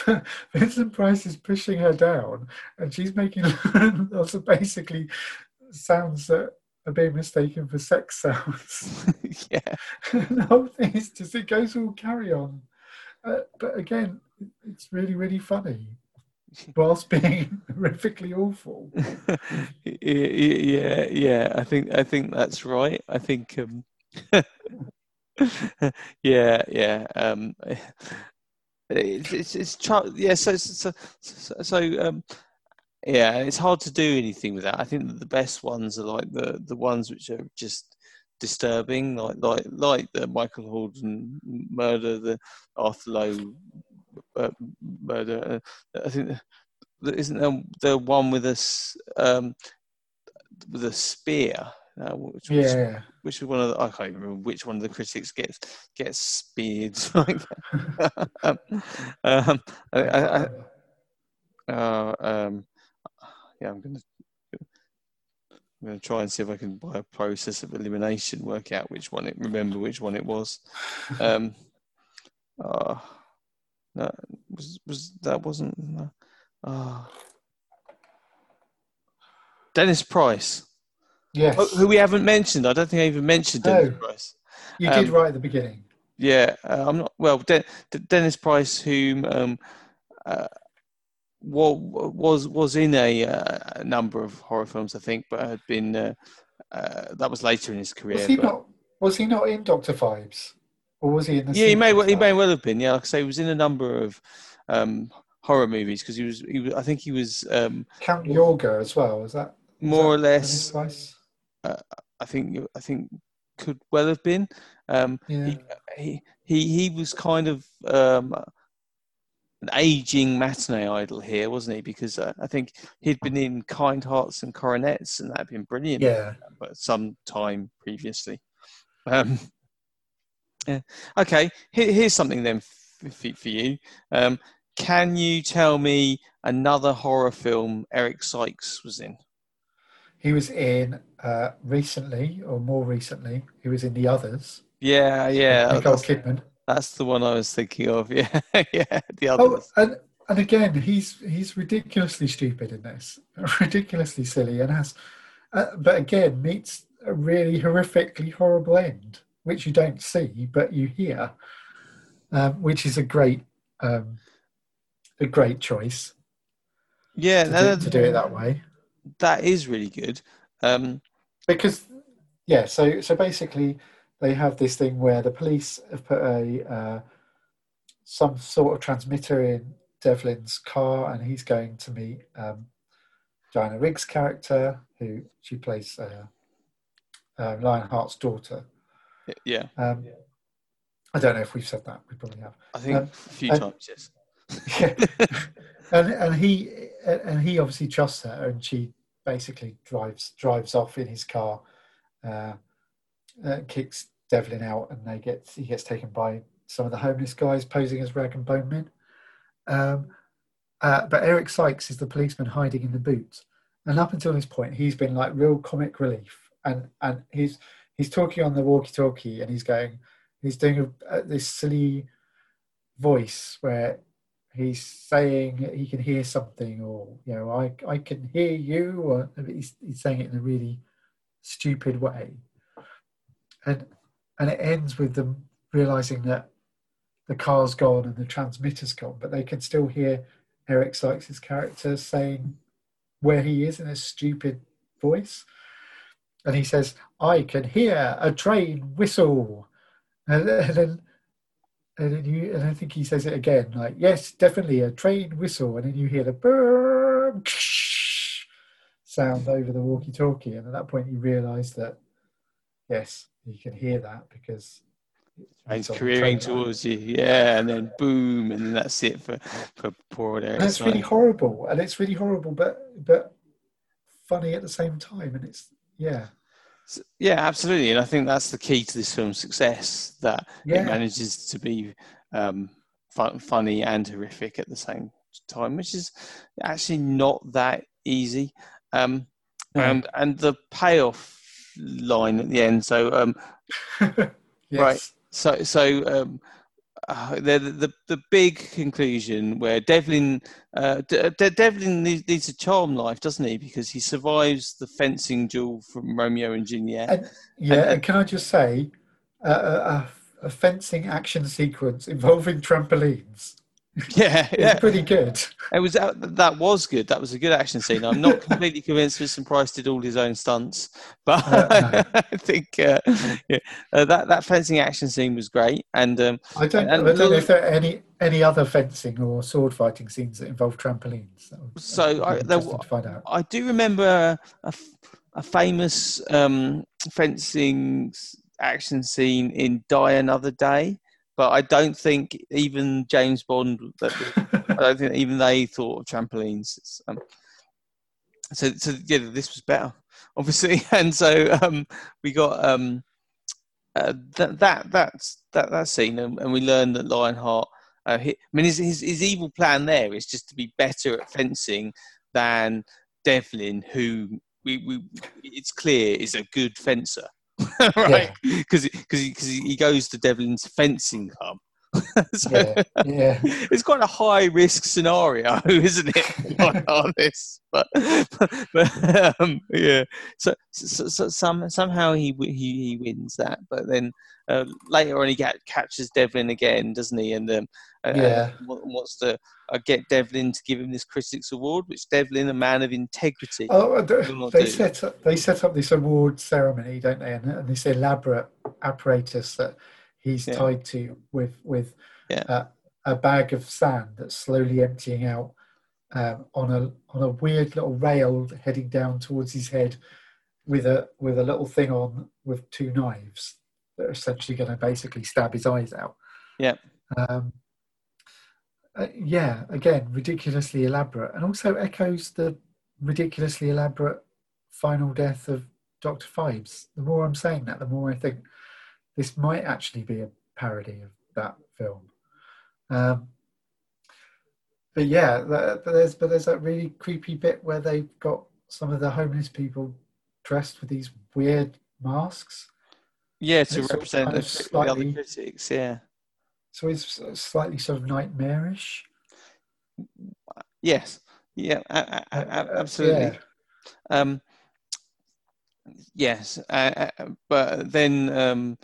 Vincent Price is pushing her down, and she's making lots of basically sounds that are being mistaken for sex sounds. yeah. the whole thing is just it goes all carry on, uh, but again, it's really really funny, whilst being horrifically awful. Yeah, yeah. I think I think that's right. I think um, yeah, yeah. Um, it's it's, it's yeah. So so so, so um, yeah. It's hard to do anything with that. I think the best ones are like the the ones which are just disturbing, like like like the Michael Hordern murder, the Arthur Lowe uh, murder. Uh, I think isn't there the one with us um, with a spear, uh, which was Yeah, which was one of the, I can't even remember which one of the critics gets gets speared. like that. um, um, I, I, I, uh, um, yeah, I'm gonna I'm gonna try and see if I can by a process of elimination work out which one it remember which one it was. Um, uh, no, was was that wasn't. Uh, Dennis Price, yes, who who we haven't mentioned. I don't think I even mentioned Dennis No. Price. you did um, right at the beginning. Yeah, uh, I'm not. Well, De- De- Dennis Price, whom um, uh, was was in a, uh, number of horror films, I think, but had been uh, uh, that was later in his career. Was he but- not? Was he not in Doctor Phibes, or was he in the? yeah, he may well, he may well have been. Yeah, like I say, he was in a number of um, horror movies because he was, he was. I think he was um, Count Yorga as well. Was that more or that less. Price? I think I think could well have been. Um, Yeah. he, he he was kind of um, an aging matinee idol here, wasn't he? Because uh, I think he'd been in Kind Hearts and Coronets, and that had been brilliant. Yeah. but some time previously. Um, yeah. Okay, here, here's something then f- for, for you. Um, can you tell me another horror film Eric Sykes was in? He was in uh, recently, or more recently. He was in The Others. Yeah, yeah, Nicole that's, Kidman. that's the one I was thinking of. Yeah, yeah, the Others. Oh, and and again, he's he's ridiculously stupid in this, ridiculously silly, and has, uh, but again meets a really horrifically horrible end, which you don't see but you hear, um, which is a great um, a great choice Yeah, to, no, do, to do it that way. that is really good. Um, because yeah so so basically they have this thing where the police have put a uh, some sort of transmitter in devlin's car and he's going to meet um, diana riggs character who she plays uh, uh, lionheart's daughter yeah, um, i don't know if we've said that we probably have I think Um, a few and- times, yes. yeah. and and he and he obviously trusts her, and she basically drives drives off in his car, uh, uh, kicks Devlin out, and they get he gets taken by some of the homeless guys posing as rag and bone men. Um, uh, but Eric Sykes is the policeman hiding in the boot, and up until this point, he's been like real comic relief, and and he's he's talking on the walkie-talkie, and he's going, he's doing a, uh, this silly voice where he's saying he can hear something or you know i i can hear you or he's, he's saying it in a really stupid way. And and it ends with them realizing that the car's gone and the transmitter's gone but they can still hear eric sykes's character saying where he is in a stupid voice. And he says i can hear a train whistle. And, and then and then you and I think he says it again, like, yes, definitely a train whistle, and then you hear the burr sound over the walkie-talkie, and at that point you realise that yes, you can hear that because it's careering towards you, yeah, and then boom, and then that's it for for poor old Eric. It's really horrible, and it's really horrible, but but funny at the same time, and it's yeah, Yeah, absolutely, and I think that's the key to this film's success that Yeah. it manages to be um, fun, funny and horrific at the same time, which is actually not that easy. Um. And and the payoff line at the end. So um, yes. Right. so so um, uh, the, the the big conclusion where Devlin uh, De- De- Devlin needs, a charm life, doesn't he? Because he survives the fencing duel from Romeo and Juliet. And, yeah, and can I just say, uh, a, a, a fencing action sequence involving trampolines yeah, yeah. pretty good. It was that, that was good. That was a good action scene. I'm not completely convinced Vincent Price did all his own stunts, but Uh, I think uh, yeah, uh, that that fencing action scene was great. And um, I don't, And I don't know if there are any any other fencing or sword fighting scenes that involve trampolines. That would- So, I- there to find out. I do remember a, a famous um, fencing action scene in Die Another Day, but I don't think even James Bond, I don't think even they thought of trampolines. Um, so, so yeah, this was better, obviously, and so um, we got um, uh, that that that's that that scene, and, and we learned that Lionheart. Uh, he, I mean, his, his his evil plan there is just to be better at fencing than Devlin, who we, we it's clear is a good fencer, right? Because because he, he goes to Devlin's fencing club. so Yeah, yeah. it's quite a high risk scenario, isn't it? Like, on this, but, but um, yeah. So, so, so some somehow he he he wins that, but then uh, later on he get, catches Devlin again, doesn't he? And um, uh, Yeah. uh, wants to uh, get Devlin to give him this critics award, which Devlin, a man of integrity, Oh, not they do. set up they set up this award ceremony, don't they? And, and this elaborate apparatus that he's Yeah. tied to with with Yeah. uh, a bag of sand that's slowly emptying out um, on a on a weird little rail heading down towards his head, with a with a little thing on with two knives that are essentially going to basically stab his eyes out. Yeah. Um, uh, yeah, again, ridiculously elaborate, and also echoes the ridiculously elaborate final death of Doctor Phibes. The more I'm saying that, the more I think this might actually be a parody of that film. Um, but yeah, that, but there's but there's that really creepy bit where they've got some of the homeless people dressed with these weird masks. Yeah, to it's sort of represent kind the, of the other slightly- critics. Yeah, So it's slightly sort of nightmarish. yes, yeah, Uh, uh, absolutely. yeah. Um, Yes, uh, but then um,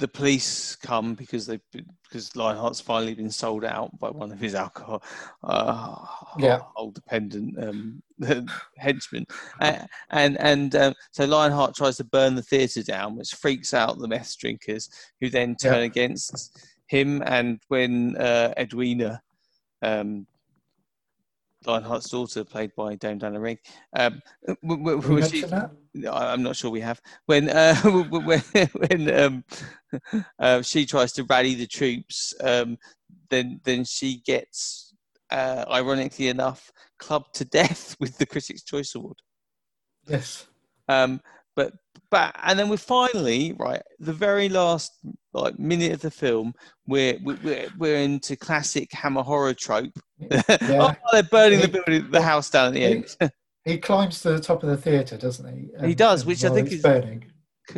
the police come because they because Lionheart's finally been sold out by one of his alcohol uh, Yeah. alcohol dependent um, henchmen, uh, and and um, so Lionheart tries to burn the theatre down, which freaks out the meth drinkers, who then turn Yeah. against him. And when uh, Edwina, um, Lionheart's daughter, played by Dame Diana Rigg, um, w- w- she- I'm not sure we have. When uh, when when um, uh, she tries to rally the troops, um, then then she gets, uh, ironically enough, clubbed to death with the Critics' Choice Award. Yes. Um, but but and then we're finally right the very last like minute of the film we're we're, we're into classic hammer horror trope. oh, they're burning the building, the house down at the end. He climbs to the top of the theatre, doesn't he? He does, which I think is- burning.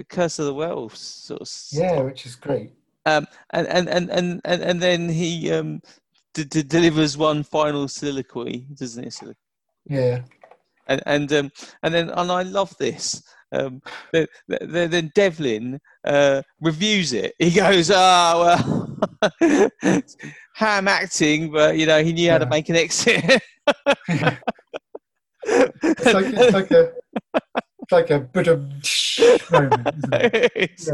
Curse of the Wells sort of. Yeah, which is great. um, and, and, and, and, and, and then he um, d- d- delivers one final soliloquy, doesn't he? Yeah. And and um, and then and I love this. Um, then, then, Devlin uh, reviews it. He goes, "Ah, well, ham acting, but you know he knew how to make an exit." It's like, it's like a it's like a budum moment, isn't it? It's-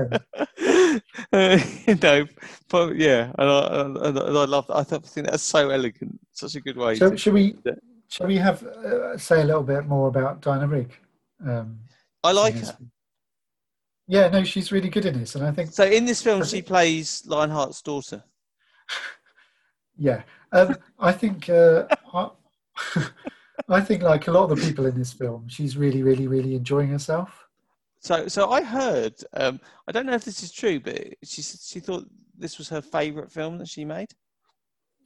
uh, you know, but yeah, and I, and I, love. That. I thought, I think that's so elegant, such a good way. So to- should we shall we have uh, say a little bit more about Dinah? Um, I like in her. Yeah, no, she's really good in this, and I think So in this film, she think- plays Lionheart's daughter. yeah, um, I think uh, I, I think like a lot of the people in this film, she's really, really, really enjoying herself. So, so I heard. Um, I don't know if this is true, but she she thought this was her favourite film that she made.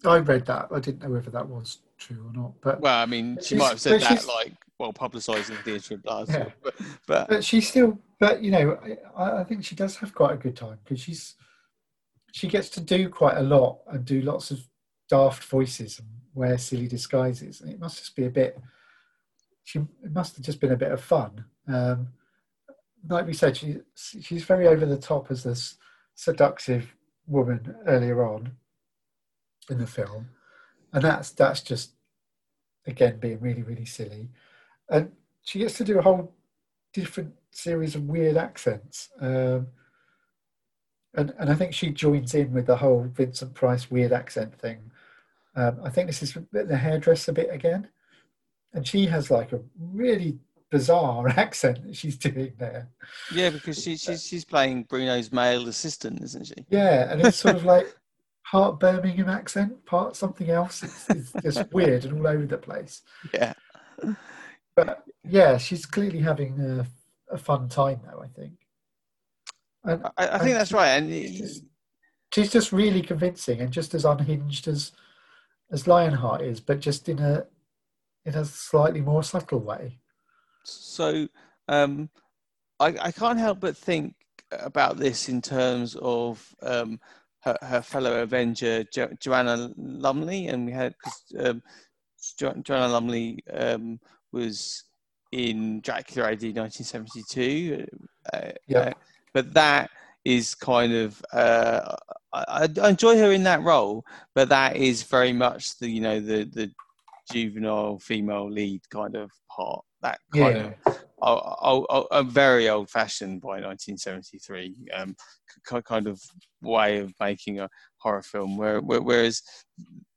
I read that. I didn't know whether that was true or not, but Well, I mean, she might have said that like well publicising Theatre of Blood. Yeah. But, but but she's still but you know I, I think she does have quite a good time because she's she gets to do quite a lot and do lots of daft voices and wear silly disguises and it must just be a bit she it must have just been a bit of fun um like we said she she's very over the top as this seductive woman earlier on in the film and that's that's just again being really really silly and she gets to do a whole different series of weird accents. Um, and, and I think she joins in with the whole Vincent Price weird accent thing. Um, I think this is the hairdresser bit again. And she has like a really bizarre accent that she's doing there. yeah, because she, she's she's playing Bruno's male assistant, isn't she? Yeah, and it's sort of like part Birmingham accent, part something else. It's, it's just weird and all over the place. Yeah. But yeah, she's clearly having a, a fun time though, I think. And I, I think that's right. And she's just, she's just really convincing and just as unhinged as as Lionheart is, but just in a in a slightly more subtle way. So um, I, I can't help but think about this in terms of um, her, her fellow Avenger jo- Joanna Lumley, and we had 'cause, um, jo- Joanna Lumley um, was in Dracula AD 1972. Uh, Yeah. uh, but that is kind of uh, I, I enjoy her in that role, but that is very much the you know the the juvenile female lead kind of part. That kind Yeah. of a very old fashioned by 1973 um, kind of way of making a horror film. Where, where, whereas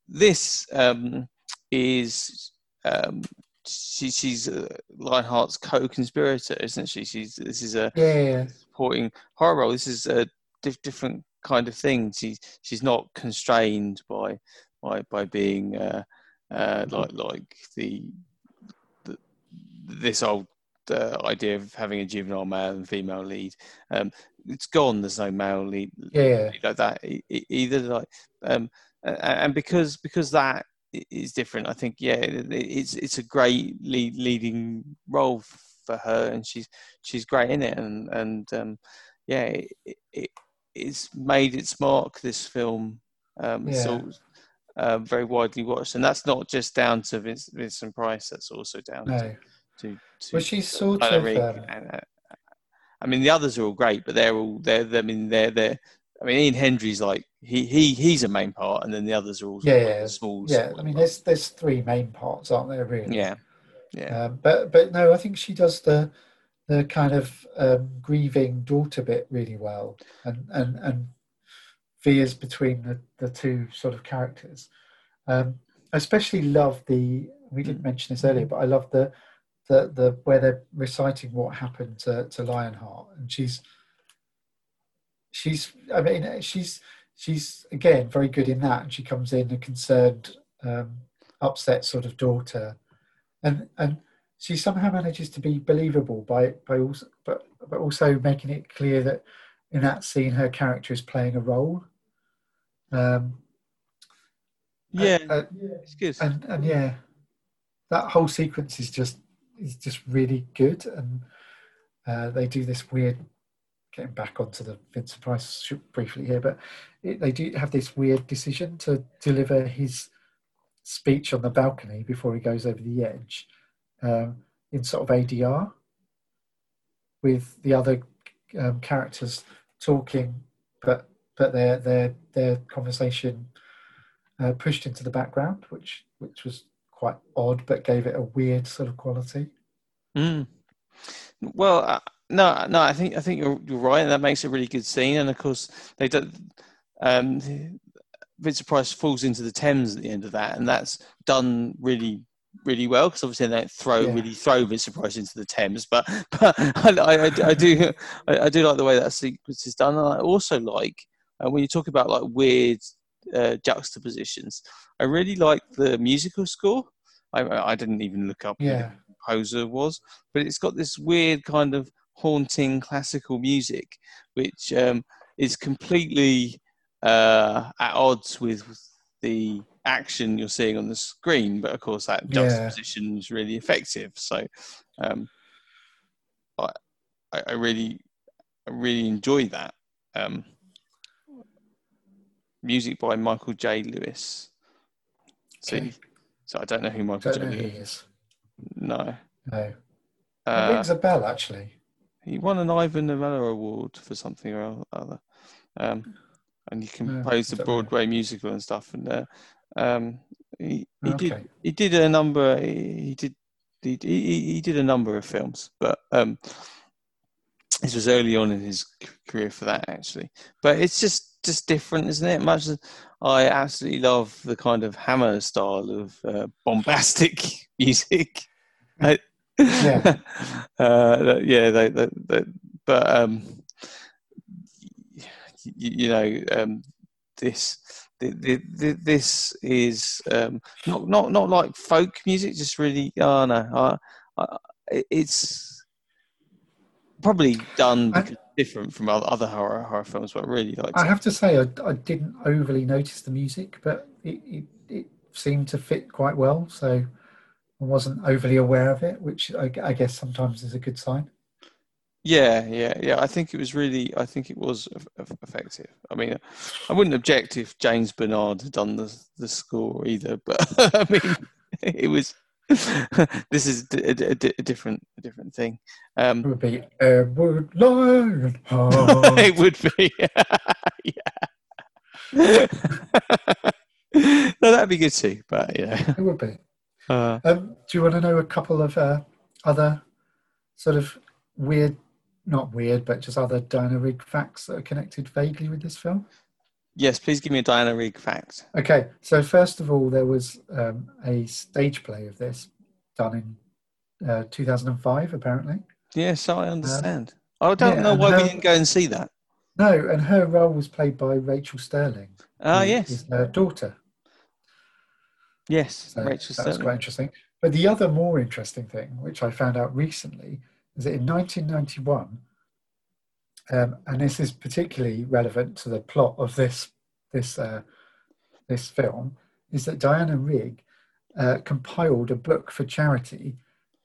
this um, is um, she, she's uh, Lionheart's co-conspirator, isn't she? She's this is a Yeah, yeah, supporting horror role. This is a diff- different kind of thing. She she's not constrained by by by being uh, uh, like like the, the this old uh, idea of having a juvenile male and female lead. Um, it's gone. There's no male lead yeah. like that either. Like um, and because because that is different, I think yeah, it's it's a great lead, leading role for her, and she's she's great in it, and and um, yeah, it, it it's made its mark. This film, um, Yeah. all, uh, very widely watched, and that's not just down to Vince, Vincent Price. That's also down No. to to, to Well, she's sort of. Um, and, uh, I mean, the others are all great, but they're all they're. I mean, they're they're. I mean, Ian Hendry's like he he he's a main part, and then the others are all Yeah, of yeah, small. yeah, small I mean, parts. there's there's three main parts, aren't there? Really. yeah, yeah, Um, but but no, I think she does the the kind of um, grieving daughter bit really well, and and and veers between the, the two sort of characters. Um, I especially love the. We didn't mention this earlier, but I love the the the where they're reciting what happened to to Lionheart, and she's she's. I mean, she's she's again very good in that, and she comes in a concerned, um, upset sort of daughter, and and she somehow manages to be believable by by also but but also making it clear that in that scene her character is playing a role. Um, yeah. uh, it's good. and and yeah, that whole sequence is just is just really good, and uh, they do this weird. Getting back onto the Vincent Price briefly here, but it, they do have this weird decision to deliver his speech on the balcony before he goes over the edge um, in sort of ADR with the other um, characters talking, but but their their their conversation uh, pushed into the background, which which was quite odd, but gave it a weird sort of quality. Mm. Well, no, no, I think I think you're you're right, and that makes a really good scene. And of course, they do. Um, Vincent Price falls into the Thames at the end of that, and that's done really, really well because obviously they don't throw Yeah. really throw Vincent Price into the Thames, but but I, I, I do I, I do like the way that sequence is done, and I also like uh, when you talk about like weird uh, juxtapositions. I really like the musical score. I I didn't even look up who the Yeah, composer was, but it's got this weird kind of haunting classical music, which um, is completely uh, at odds with the action you're seeing on the screen. But of course, that Yeah. juxtaposition is really effective. So um, I, I really, I really enjoy that. Um, music by Michael J. Lewis. So, Okay. so I don't know who Michael don't J. Lewis. is. No. No, it Uh, rings a bell actually. He won an Ivor Novello Award for something or other. Um, and he composed don't the know. Broadway musical and stuff. And uh, um, he, he Okay. did he did a number. He, he did he, he, he did a number of films, but um, this was early on in his career for that actually. But it's just just different, isn't it? Much as I absolutely love the kind of Hammer style of uh, bombastic music. I- Yeah. uh, yeah, they, they, they, but um, you, you know, um, this th- th- th- this is um, not not not like folk music. Just really, oh no, I, I, it's probably done I- different from other, horror horror films, but I really like. I have to say, I, I didn't overly notice the music, but it, it, it seemed to fit quite well. So wasn't overly aware of it, which I, I guess sometimes is a good sign. Yeah, yeah, yeah. I think it was really. I think it was eff- eff- effective. I mean, I wouldn't object if James Bernard had done the the score either, but I mean, it was. this is a, a, a a different a different thing. It Um, would be Edward Lionheart. it would be. yeah. no, that'd be good too. But yeah. it would be. Uh, Um, do you want to know a couple of uh, other sort of weird, not weird, but just other Diana Rigg facts that are connected vaguely with this film? yes, please give me a Diana Rigg fact. Okay, so first of all, there was um, a stage play of this done in uh, 2005, apparently. Yes, I understand. I don't yeah, know why we didn't go and see that. No, and her role was played by Rachael Stirling. Ah, yes, is her daughter. Yes, So Rachael that was Stirling. quite interesting. But the other more interesting thing, which I found out recently, is that in 1991, um, and this is particularly relevant to the plot of this this uh, this film, is that Diana Rigg uh, compiled a book for charity,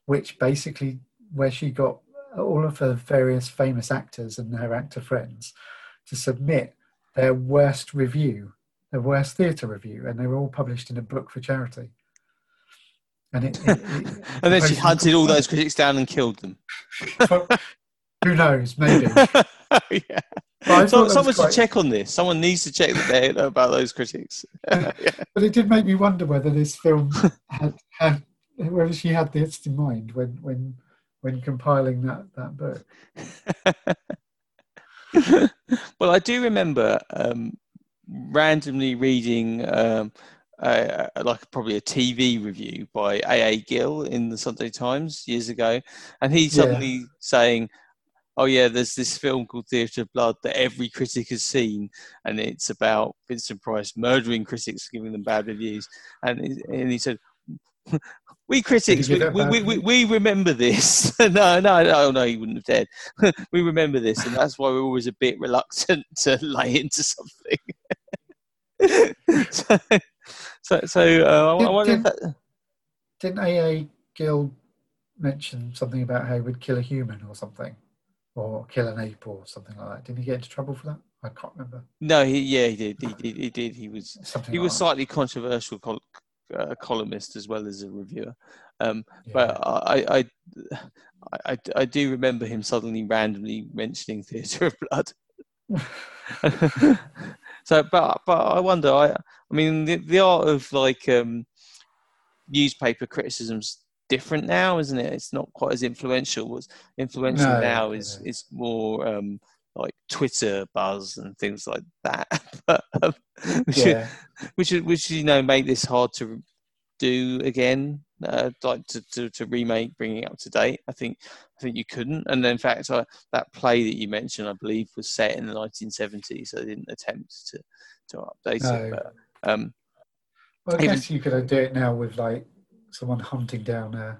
which basically where she got all of her various famous actors and her actor friends to submit their worst review, their worst theatre review, and they were all published in a book for charity. And, it, it, it, and then she hunted all those critics down and killed them. Who knows? Maybe. yeah. So, someone was should check on this. Someone needs to check that they know about those critics. But it did make me wonder whether this film had had whether she had this in mind when when when compiling that that book. well, I do remember um, randomly reading um, uh, like probably a TV review by A.A. Gill in the Sunday Times years ago, and he Yeah. suddenly saying, "Oh yeah, there's this film called Theatre of Blood that every critic has seen, and it's about Vincent Price murdering critics, giving them bad reviews," and he, and he said. We critics, we, we, we, we, we remember this. no, no, no, no, he wouldn't have dared. we remember this, and that's why we're always a bit reluctant to lay into something. so, so, so uh, I, I wonder if that. Didn't A.A. Gill mention something about how he would kill a human or something, or kill an ape or something like that? Didn't he get into trouble for that? I can't remember. No, he, yeah, he did. He did. He did. He was. Something He like was that. slightly controversial col- uh, columnist as well as a reviewer. Um, Yeah. but I, I, I, I, I do remember him suddenly randomly mentioning Theatre of Blood. so, but but I wonder. I I mean, the, the art of like um, newspaper criticism's different now, isn't it? It's not quite as influential. What's influential No, now is no. is more um, like Twitter buzz and things like that. but, um, which, yeah, which which you know make this hard to do again uh, like to, to, to remake bringing it up to date i think i think you couldn't and in fact uh, that play that you mentioned i believe was set in the 1970s so they didn't attempt to to update No. it but um well, I guess you could do it now with like someone hunting down a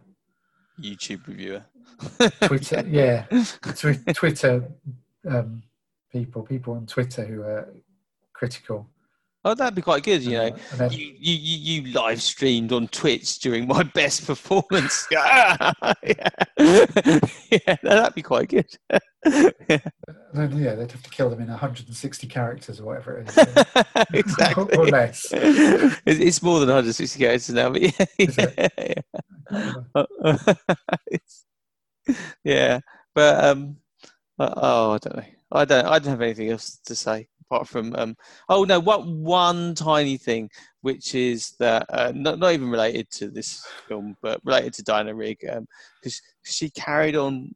youtube reviewer Twitter. yeah, Twi- Twitter um, people, people on Twitter who are critical. Oh that'd be quite good you know And then- you, you, you, live streamed on Twitch during my best performance. yeah, yeah that'd be quite good. yeah. Then, yeah, they'd have to kill them in 160 characters or whatever it is, exactly. or less. It's, it's more than 160 characters now, but yeah, yeah, yeah. It's- yeah. But um, uh, oh, I don't know. I don't. I don't have anything else to say apart from um. Oh no, what one tiny thing, which is that uh, not not even related to this film, but related to Diana Rigg, because she carried on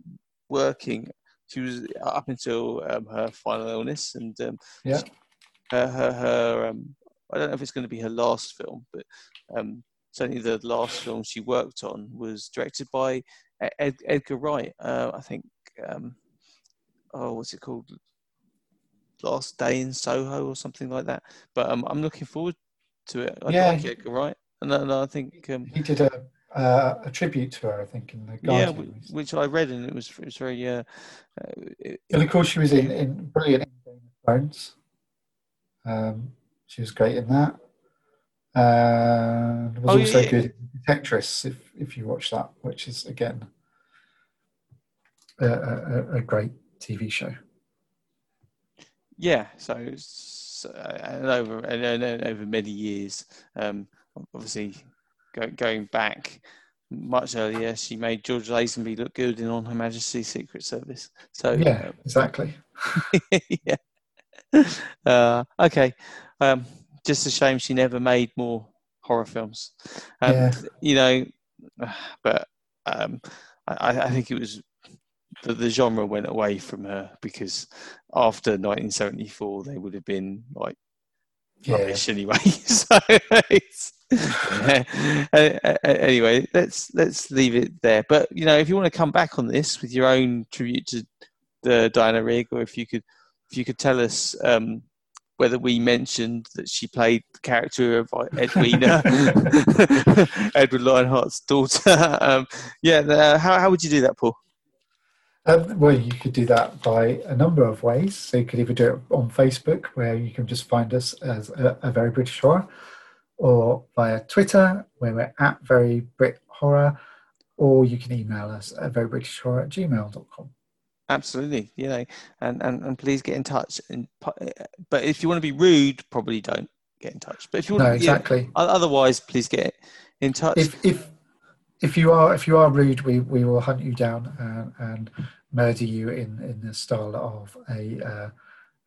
working. She was up until um, her final illness, and um, Yeah. her her, her um, I don't know if it's going to be her last film, but um, certainly the last film she worked on was directed by Ed, Edgar Wright. Uh, I think. Um, oh, what's it called? Last Day in Soho or something like that. But um, I'm looking forward to it. I Yeah. like Edgar Wright, and, and I think um, He did a uh, a tribute to her, I think, in the yeah, Guardian. w- which I read and it was it was very uh, uh, it- and of course, she was in, in brilliant in Game of Thrones. Um, she was great in that. And was Oh, also yeah. good in Detectorists, if if you watch that, which is again a, a, a great TV show. Yeah, so it's, uh, and over and, and, and over many years, um, obviously go, going back much earlier, she made George Lazenby look good in On Her Majesty's Secret Service. So Yeah, exactly. yeah. Uh, okay. Um, just a shame she never made more horror films. Um, Yeah. You know, but um, I, I think it was the, the genre went away from her because after 1974 they would have been like Yeah. rubbish anyway. so yeah. Anyway, let's let's leave it there. But you know, if you want to come back on this with your own tribute to the Diana Rigg, or if you could if you could tell us um, whether we mentioned that she played the character of Edwina, Edward Lionheart's daughter. um, yeah, uh, how how would you do that, Paul? Um, well, you could do that by a number of ways. So you could either do it on Facebook, where you can just find us as a, a very British horror, or via Twitter, where we're at very Brit horror, or you can email us at verybritishhorror at gmail.com. Absolutely, you know, and, and, and please get in touch. And but if you want to be rude, probably don't get in touch. But if you want, No, exactly. o- otherwise, please get in touch. If if if you are if you are rude, we, we will hunt you down and, and murder you in, in the style of a uh,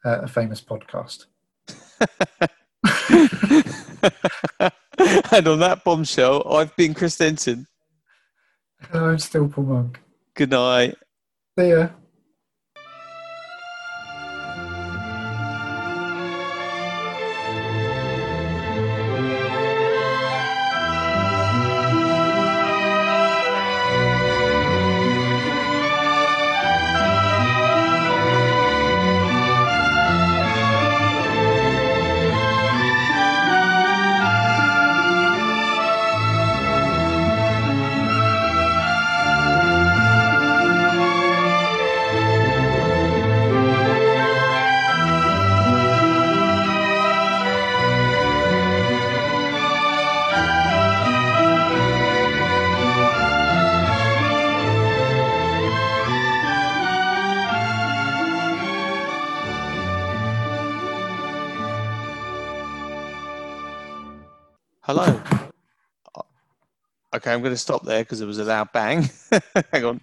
a famous podcast. and on that bombshell, I've been Chris Denton. Hello, I'm still Paul Monk. Good night. See ya. I'm going to stop there because it was a loud bang. Hang on.